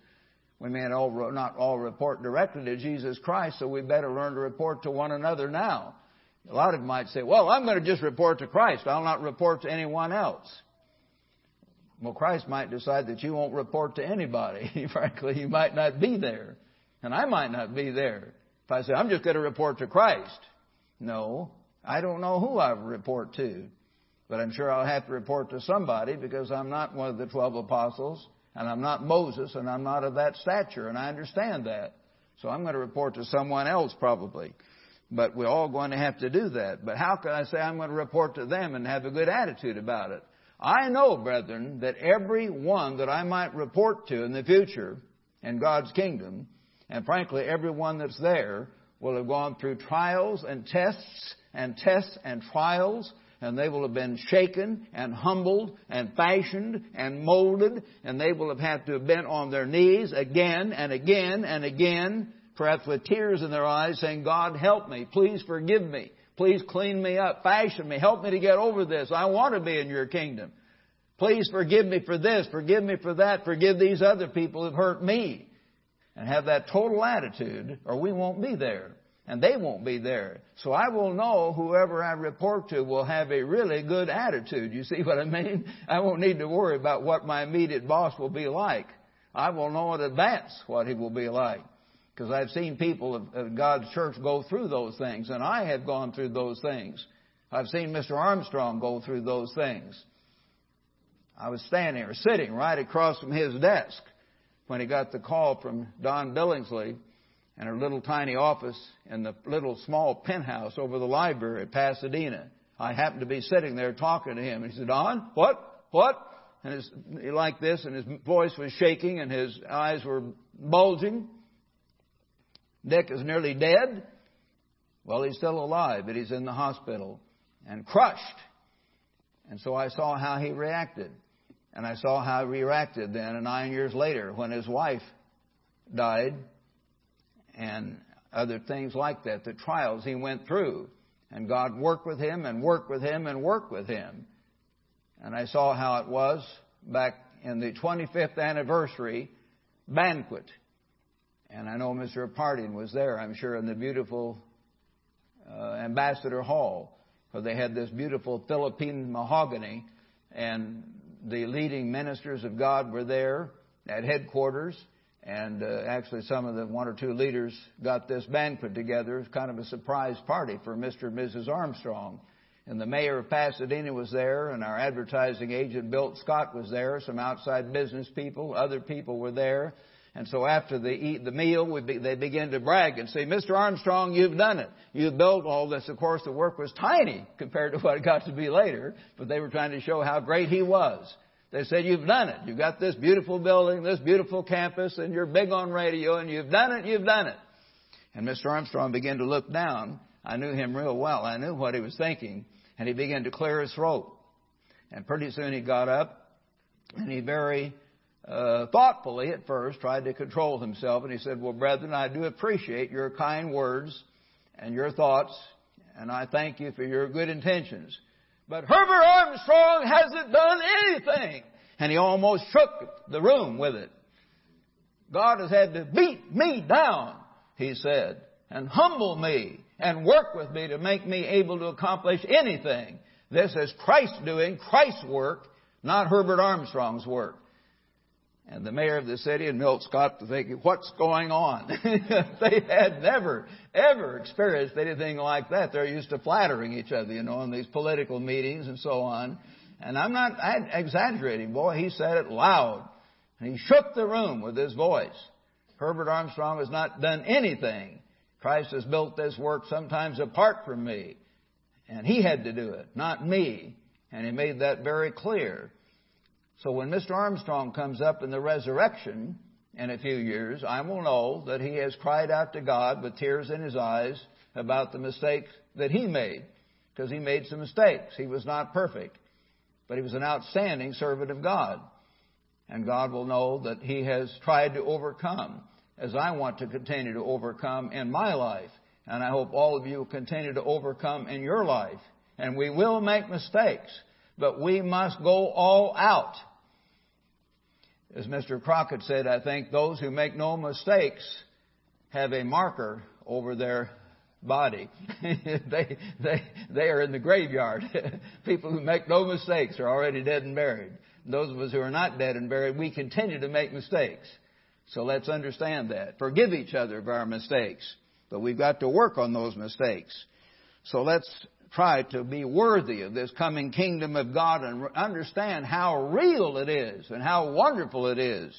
We may not all, not all report directly to Jesus Christ, so we better learn to report to one another now. A lot of you might say, well, I'm going to just report to Christ. I'll not report to anyone else. Well, Christ might decide that you won't report to anybody. [laughs] Frankly, you might not be there. And I might not be there. If I say, I'm just going to report to Christ. No, I don't know who I report to. But I'm sure I'll have to report to somebody because I'm not one of the twelve apostles, and I'm not Moses, and I'm not of that stature, and I understand that. So I'm going to report to someone else probably. But we're all going to have to do that. But how can I say I'm going to report to them and have a good attitude about it? I know, brethren, that every one that I might report to in the future in God's kingdom, and frankly, everyone that's there, will have gone through trials and tests and tests and trials, and they will have been shaken and humbled and fashioned and molded, and they will have had to have been on their knees again and again and again, perhaps with tears in their eyes, saying, God, help me. Please forgive me. Please clean me up, fashion me, help me to get over this. I want to be in your kingdom. Please forgive me for this, forgive me for that, forgive these other people who've hurt me. And have that total attitude, or we won't be there. And they won't be there. So I will know whoever I report to will have a really good attitude. You see [laughs] what I mean? I won't need to worry about what my immediate boss will be like. I will know in advance what he will be like. Because I've seen people of, of God's church go through those things, and I have gone through those things. I've seen Mr. Armstrong go through those things. I was standing or sitting right across from his desk when he got the call from Don Billingsley in her little tiny office in the little small penthouse over the library at Pasadena. I happened to be sitting there talking to him. He said, Don, what? What? And his, he like this, and his voice was shaking, and his eyes were bulging. Dick is nearly dead. Well, he's still alive, but he's in the hospital and crushed. And so I saw how he reacted. And I saw how he reacted then, and nine years later, when his wife died, and other things like that, the trials he went through. And God worked with him and worked with him and worked with him. And I saw how it was back in the 25th anniversary banquet and I know Mr. Parting was there, I'm sure, in the beautiful uh, Ambassador Hall, where they had this beautiful Philippine mahogany, and the leading ministers of God were there at headquarters. And uh, actually, some of the one or two leaders got this banquet together. Kind of a surprise party for Mr. and Mrs. Armstrong. And the mayor of Pasadena was there, and our advertising agent, Bill Scott, was there. Some outside business people, other people were there. And so after eat the meal, be, they begin to brag and say, Mr. Armstrong, you've done it. You've built all this. Of course, the work was tiny compared to what it got to be later, but they were trying to show how great he was. They said, you've done it. You've got this beautiful building, this beautiful campus, and you're big on radio, and you've done it, you've done it. And Mr. Armstrong began to look down. I knew him real well. I knew what he was thinking. And he began to clear his throat. And pretty soon he got up, and he very uh, thoughtfully at first tried to control himself, and he said, Well, brethren, I do appreciate your kind words and your thoughts, and I thank you for your good intentions. But Herbert Armstrong hasn't done anything. and he almost shook the room with it. God has had to beat me down, he said, and humble me and work with me to make me able to accomplish anything. This is Christ doing Christ's work, not Herbert Armstrong's work. And the mayor of the city and Milt Scott to think, what's going on? [laughs] they had never, ever experienced anything like that. They're used to flattering each other, you know, in these political meetings and so on. And I'm not exaggerating, boy. He said it loud. And he shook the room with his voice. Herbert Armstrong has not done anything. Christ has built this work sometimes apart from me. And he had to do it, not me. And he made that very clear. So when Mr. Armstrong comes up in the resurrection in a few years, I will know that he has cried out to God with tears in his eyes about the mistakes that he made. Because he made some mistakes. He was not perfect. But he was an outstanding servant of God. And God will know that he has tried to overcome as I want to continue to overcome in my life. And I hope all of you will continue to overcome in your life. And we will make mistakes, but we must go all out as Mr. Crockett said, I think those who make no mistakes have a marker over their body. [laughs] they, they, they are in the graveyard. [laughs] People who make no mistakes are already dead and buried. Those of us who are not dead and buried, we continue to make mistakes. So let's understand that. Forgive each other of our mistakes. But we've got to work on those mistakes. So let's try to be worthy of this coming kingdom of God and understand how real it is and how wonderful it is.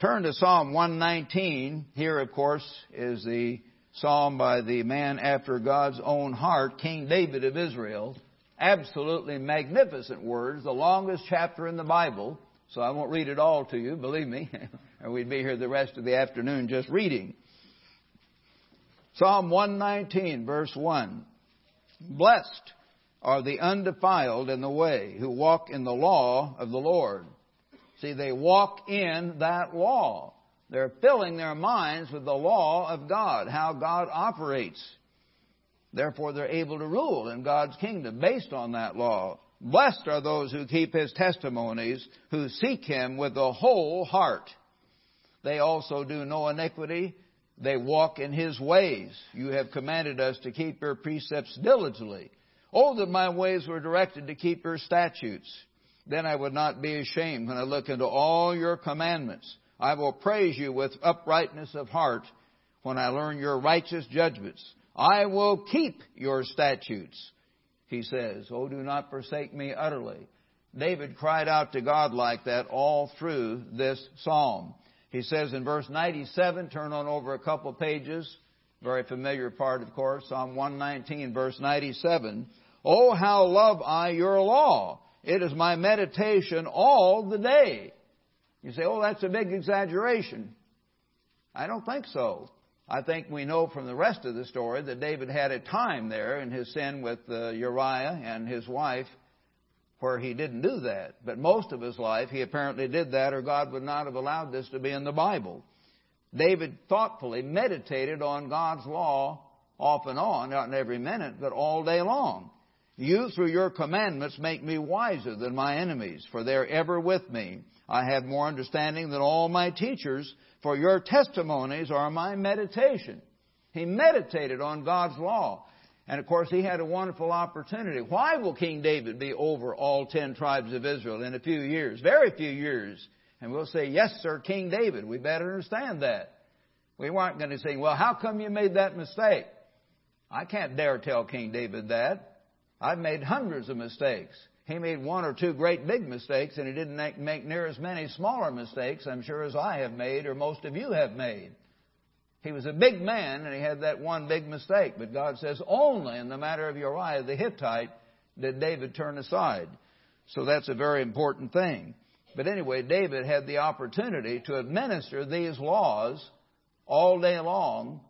Turn to Psalm 119. Here, of course, is the psalm by the man after God's own heart, King David of Israel. Absolutely magnificent words, the longest chapter in the Bible. So I won't read it all to you, believe me, [laughs] or we'd be here the rest of the afternoon just reading. Psalm 119, verse 1. Blessed are the undefiled in the way who walk in the law of the Lord. See, they walk in that law. They're filling their minds with the law of God, how God operates. Therefore, they're able to rule in God's kingdom based on that law. Blessed are those who keep His testimonies, who seek Him with the whole heart. They also do no iniquity, they walk in His ways. You have commanded us to keep your precepts diligently. Oh, that my ways were directed to keep your statutes. Then I would not be ashamed when I look into all your commandments. I will praise you with uprightness of heart when I learn your righteous judgments. I will keep your statutes, he says. Oh, do not forsake me utterly. David cried out to God like that all through this psalm. He says in verse 97, turn on over a couple pages, very familiar part, of course, Psalm 119, verse 97. Oh, how love I your law! It is my meditation all the day. You say, oh, that's a big exaggeration. I don't think so. I think we know from the rest of the story that David had a time there in his sin with uh, Uriah and his wife where he didn't do that. But most of his life, he apparently did that, or God would not have allowed this to be in the Bible. David thoughtfully meditated on God's law off and on, not in every minute, but all day long. You, through your commandments, make me wiser than my enemies, for they're ever with me. I have more understanding than all my teachers, for your testimonies are my meditation. He meditated on God's law. And of course, he had a wonderful opportunity. Why will King David be over all ten tribes of Israel in a few years? Very few years. And we'll say, yes, sir, King David. We better understand that. We weren't going to say, well, how come you made that mistake? I can't dare tell King David that. I've made hundreds of mistakes. He made one or two great big mistakes, and he didn't make near as many smaller mistakes, I'm sure, as I have made or most of you have made. He was a big man and he had that one big mistake. But God says only in the matter of Uriah the Hittite did David turn aside. So that's a very important thing. But anyway, David had the opportunity to administer these laws all day long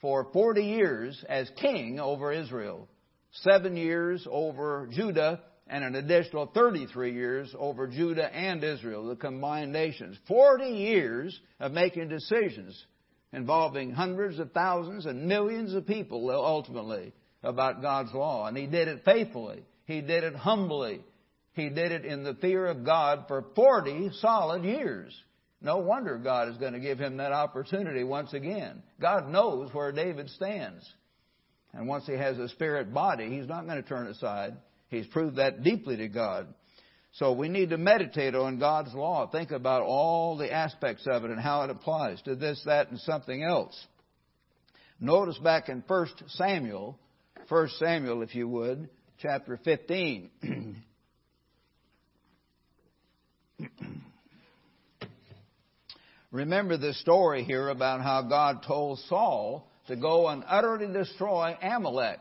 for 40 years as king over Israel. Seven years over Judah and an additional 33 years over Judah and Israel, the combined nations. 40 years of making decisions involving hundreds of thousands and millions of people ultimately about God's law. And he did it faithfully. He did it humbly. He did it in the fear of God for 40 solid years. No wonder God is going to give him that opportunity once again. God knows where David stands. And once he has a spirit body, he's not going to turn aside. He's proved that deeply to God. So we need to meditate on God's law. Think about all the aspects of it and how it applies to this, that, and something else. Notice back in 1 Samuel, 1 Samuel, if you would, chapter 15. [clears throat] Remember the story here about how God told Saul to go and utterly destroy Amalek.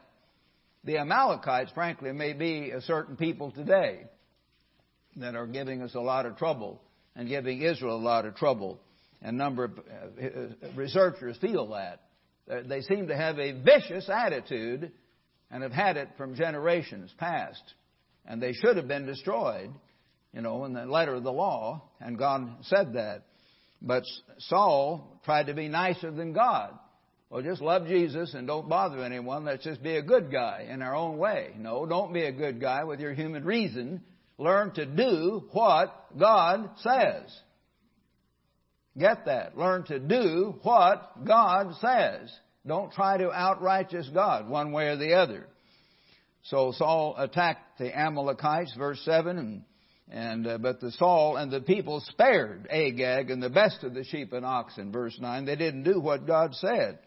The Amalekites, frankly, may be a certain people today that are giving us a lot of trouble and giving Israel a lot of trouble. And a number of uh, researchers feel that. They seem to have a vicious attitude and have had it from generations past. And they should have been destroyed, you know, in the letter of the law, and God said that. But Saul tried to be nicer than God. Well, just love Jesus and don't bother anyone. Let's just be a good guy in our own way. No, don't be a good guy with your human reason. Learn to do what God says. Get that. Learn to do what God says. Don't try to outrighteous God one way or the other. So Saul attacked the Amalekites, verse 7, and, and uh, but the Saul and the people spared Agag and the best of the sheep and oxen, verse 9. They didn't do what God said.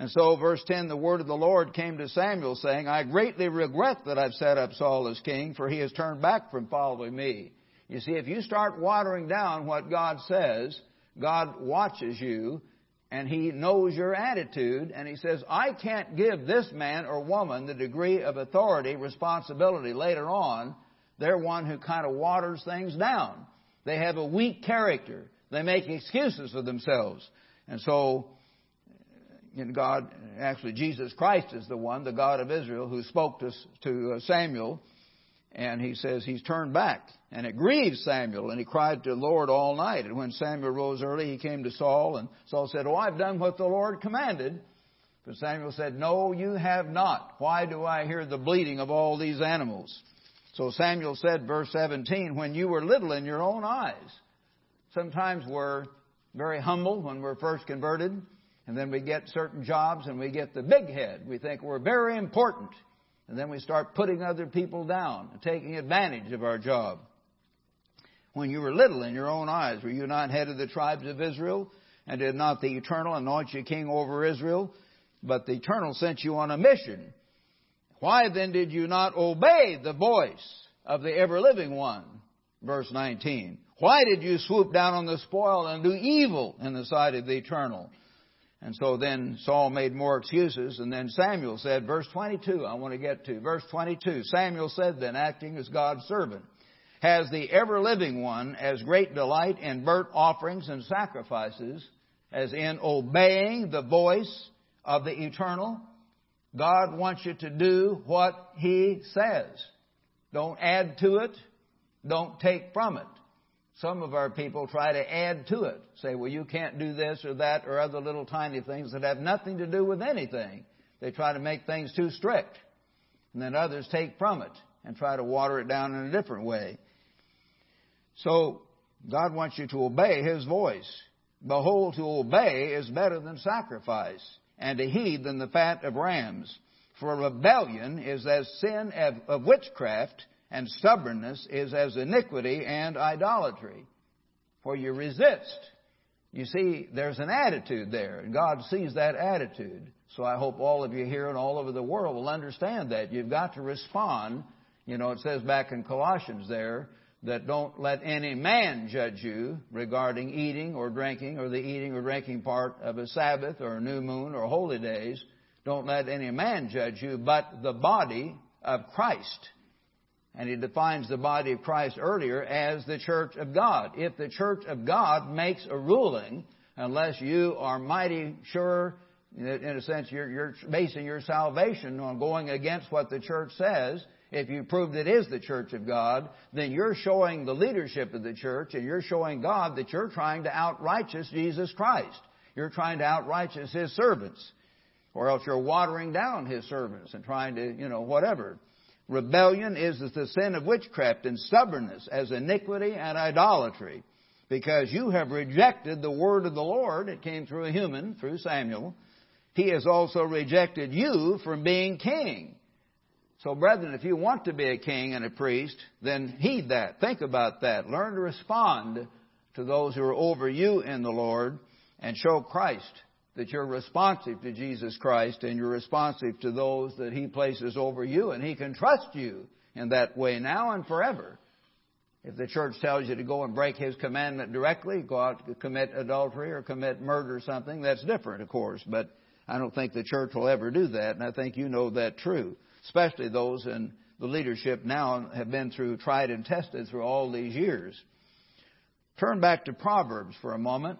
And so, verse 10, the word of the Lord came to Samuel, saying, I greatly regret that I've set up Saul as king, for he has turned back from following me. You see, if you start watering down what God says, God watches you, and He knows your attitude, and He says, I can't give this man or woman the degree of authority, responsibility later on. They're one who kind of waters things down. They have a weak character. They make excuses for themselves. And so, in God, actually Jesus Christ is the one, the God of Israel, who spoke to, to uh, Samuel, and he says he's turned back. And it grieved Samuel, and he cried to the Lord all night. And when Samuel rose early, he came to Saul, and Saul said, Oh, I've done what the Lord commanded. But Samuel said, No, you have not. Why do I hear the bleating of all these animals? So Samuel said, verse 17, When you were little in your own eyes. Sometimes we're very humble when we're first converted. And then we get certain jobs and we get the big head. We think we're very important. And then we start putting other people down and taking advantage of our job. When you were little in your own eyes, were you not head of the tribes of Israel? And did not the Eternal anoint you king over Israel? But the Eternal sent you on a mission. Why then did you not obey the voice of the ever living one? Verse 19. Why did you swoop down on the spoil and do evil in the sight of the Eternal? And so then Saul made more excuses, and then Samuel said, verse 22, I want to get to. Verse 22, Samuel said then, acting as God's servant, Has the ever living one as great delight in burnt offerings and sacrifices as in obeying the voice of the eternal? God wants you to do what He says. Don't add to it. Don't take from it. Some of our people try to add to it. Say, well, you can't do this or that or other little tiny things that have nothing to do with anything. They try to make things too strict. And then others take from it and try to water it down in a different way. So, God wants you to obey His voice. Behold, to obey is better than sacrifice, and to heed than the fat of rams. For rebellion is as sin of witchcraft, and stubbornness is as iniquity and idolatry. For you resist. You see, there's an attitude there, and God sees that attitude. So I hope all of you here and all over the world will understand that. You've got to respond. You know, it says back in Colossians there that don't let any man judge you regarding eating or drinking or the eating or drinking part of a Sabbath or a new moon or holy days. Don't let any man judge you, but the body of Christ. And he defines the body of Christ earlier as the church of God. If the church of God makes a ruling, unless you are mighty sure, in a sense, you're, you're basing your salvation on going against what the church says, if you prove that it is the church of God, then you're showing the leadership of the church and you're showing God that you're trying to outrighteous Jesus Christ. You're trying to outrighteous His servants. Or else you're watering down His servants and trying to, you know, whatever. Rebellion is the sin of witchcraft and stubbornness as iniquity and idolatry. Because you have rejected the word of the Lord, it came through a human, through Samuel. He has also rejected you from being king. So, brethren, if you want to be a king and a priest, then heed that. Think about that. Learn to respond to those who are over you in the Lord and show Christ that you're responsive to Jesus Christ and you're responsive to those that He places over you and He can trust you in that way now and forever. If the church tells you to go and break His commandment directly, go out to commit adultery or commit murder or something, that's different, of course. But I don't think the church will ever do that, and I think you know that true especially those in the leadership now have been through, tried and tested through all these years. Turn back to Proverbs for a moment.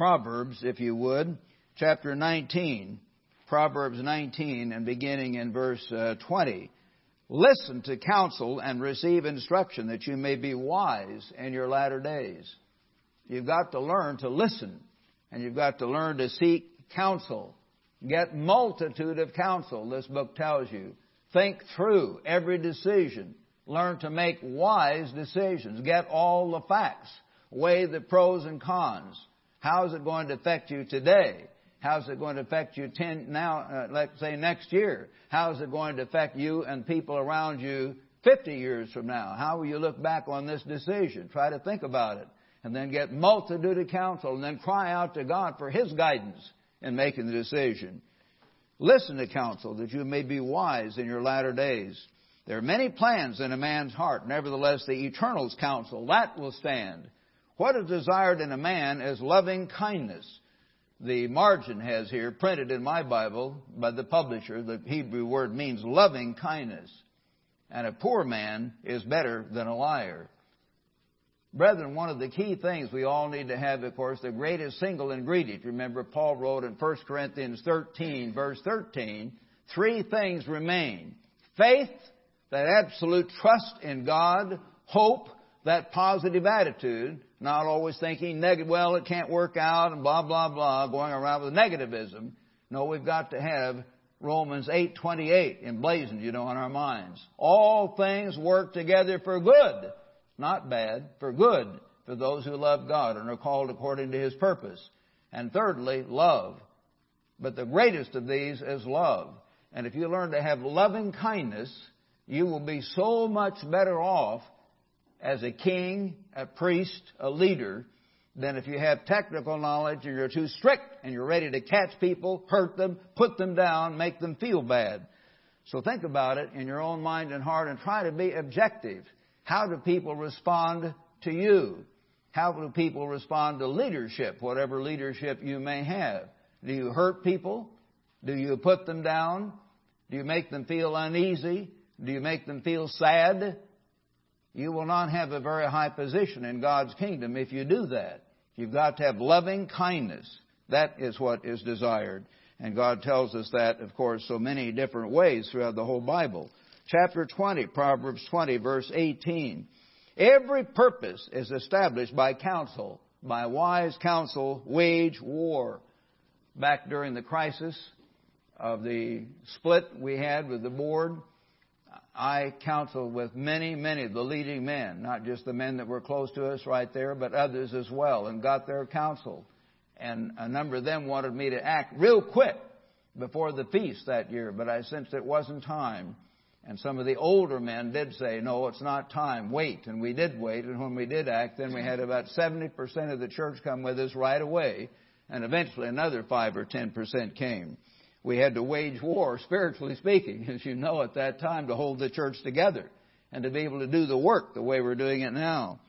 Proverbs, if you would, chapter 19. Proverbs 19 and beginning in verse uh, 20. Listen to counsel and receive instruction that you may be wise in your latter days. You've got to learn to listen and you've got to learn to seek counsel. Get multitude of counsel, this book tells you. Think through every decision. Learn to make wise decisions. Get all the facts. Weigh the pros and cons. How is it going to affect you today? How is it going to affect you ten, now, uh, let's say next year? How is it going to affect you and people around you 50 years from now? How will you look back on this decision? Try to think about it. And then get multitude of counsel and then cry out to God for His guidance in making the decision. Listen to counsel that you may be wise in your latter days. There are many plans in a man's heart. Nevertheless, the eternal's counsel, that will stand. What is desired in a man is loving kindness. The margin has here, printed in my Bible by the publisher, the Hebrew word means loving kindness. And a poor man is better than a liar. Brethren, one of the key things we all need to have, of course, the greatest single ingredient. Remember, Paul wrote in 1 Corinthians 13, verse 13, three things remain. Faith, that absolute trust in God, hope, that positive attitude, not always thinking negative, well, it can't work out, and blah, blah, blah, going around with negativism. No, we've got to have Romans 8:28 emblazoned, you know, in our minds. All things work together for good not bad, for good for those who love God and are called according to His purpose. And thirdly, love. But the greatest of these is love. And if you learn to have loving kindness, you will be so much better off as a king, a priest, a leader, than if you have technical knowledge and you're too strict and you're ready to catch people, hurt them, put them down, make them feel bad. So think about it in your own mind and heart and try to be objective. How do people respond to you? How do people respond to leadership, whatever leadership you may have? Do you hurt people? Do you put them down? Do you make them feel uneasy? Do you make them feel sad? You will not have a very high position in God's kingdom if you do that. You've got to have loving kindness. That is what is desired. And God tells us that, of course, so many different ways throughout the whole Bible chapter 20, Proverbs 20, verse 18. Every purpose is established by counsel, by wise counsel, wage war. Back during the crisis of the split we had with the board, I counseled with many, many of the leading men, not just the men that were close to us right there, but others as well, and got their counsel. And a number of them wanted me to act real quick before the feast that year, but I sensed it wasn't time. And some of the older men did say, no, it's not time, wait. And we did wait, and when we did act, then we had about 70% of the church come with us right away, and eventually another 5 or 10% came. We had to wage war, spiritually speaking, as you know, at that time to hold the church together and to be able to do the work the way we're doing it now.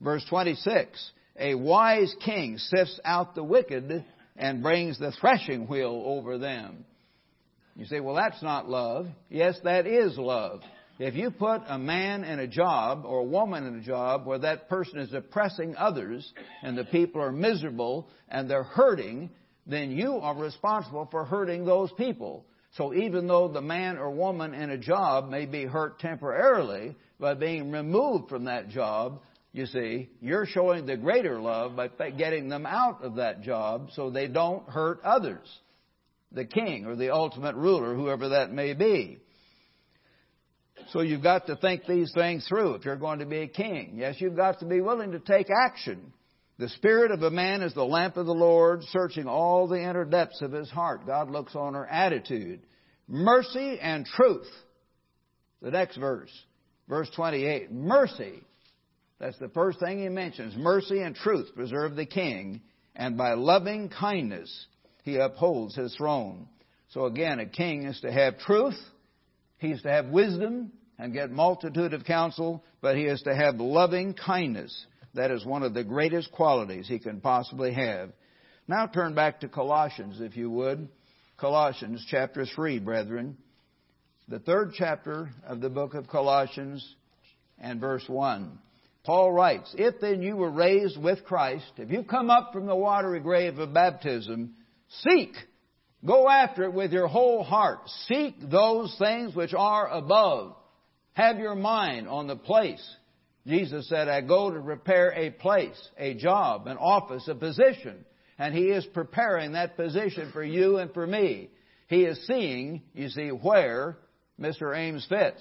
Verse 26, a wise king sifts out the wicked and brings the threshing wheel over them. You say, well, that's not love. Yes, that is love. If you put a man in a job or a woman in a job where that person is oppressing others and the people are miserable and they're hurting, then you are responsible for hurting those people. So even though the man or woman in a job may be hurt temporarily by being removed from that job, you see, you're showing the greater love by getting them out of that job so they don't hurt others the king or the ultimate ruler, whoever that may be. So you've got to think these things through if you're going to be a king. Yes, you've got to be willing to take action. The spirit of a man is the lamp of the Lord, searching all the inner depths of his heart. God looks on our attitude. Mercy and truth. The next verse, verse 28. Mercy. That's the first thing he mentions. Mercy and truth preserve the king, and by loving kindness he upholds his throne. So again, a king is to have truth, he is to have wisdom and get multitude of counsel, but he is to have loving kindness. That is one of the greatest qualities he can possibly have. Now turn back to Colossians, if you would. Colossians chapter 3, brethren. The third chapter of the book of Colossians and verse 1. Paul writes, If then you were raised with Christ, if you come up from the watery grave of baptism, seek Go after it with your whole heart. Seek those things which are above. Have your mind on the place. Jesus said, I go to prepare a place, a job, an office, a position. And He is preparing that position for you and for me. He is seeing, you see, where Mr. Ames fits.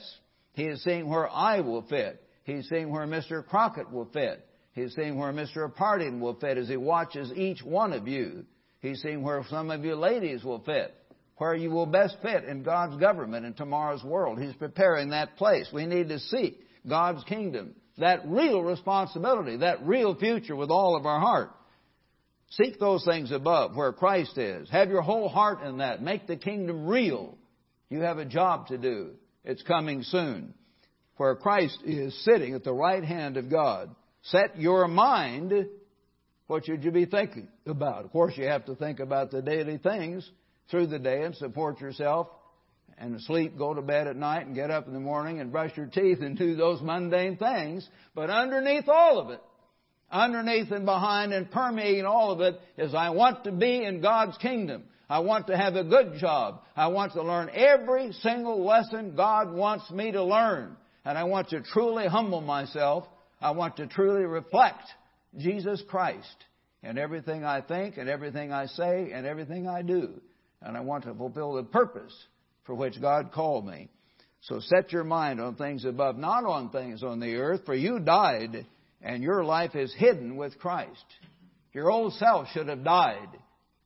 He is seeing where I will fit. He's seeing where Mr. Crockett will fit. He's seeing where Mr. Parting will fit as he watches each one of you. He's seeing where some of you ladies will fit, where you will best fit in God's government in tomorrow's world. He's preparing that place. We need to seek God's kingdom, that real responsibility, that real future with all of our heart. Seek those things above where Christ is. Have your whole heart in that. Make the kingdom real. You have a job to do. It's coming soon. Where Christ is sitting at the right hand of God. Set your mind what should you be thinking about? Of course, you have to think about the daily things through the day and support yourself and sleep, go to bed at night and get up in the morning and brush your teeth and do those mundane things. But underneath all of it, underneath and behind and permeating all of it is I want to be in God's kingdom. I want to have a good job. I want to learn every single lesson God wants me to learn. And I want to truly humble myself. I want to truly reflect Jesus Christ in everything I think and everything I say and everything I do. And I want to fulfill the purpose for which God called me. So set your mind on things above, not on things on the earth, for you died and your life is hidden with Christ. Your old self should have died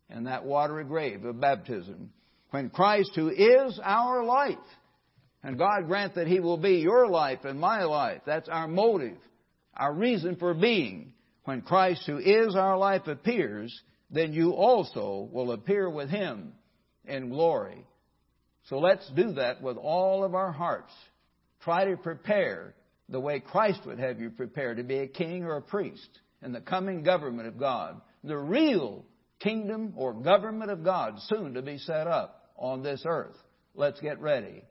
in that watery grave of baptism. When Christ, who is our life, and God grant that He will be your life and my life. That's our motive, our reason for being. When Christ, who is our life, appears, then you also will appear with Him in glory. So let's do that with all of our hearts. Try to prepare the way Christ would have you prepare to be a king or a priest in the coming government of God. The real kingdom or government of God soon to be set up on this earth. Let's get ready.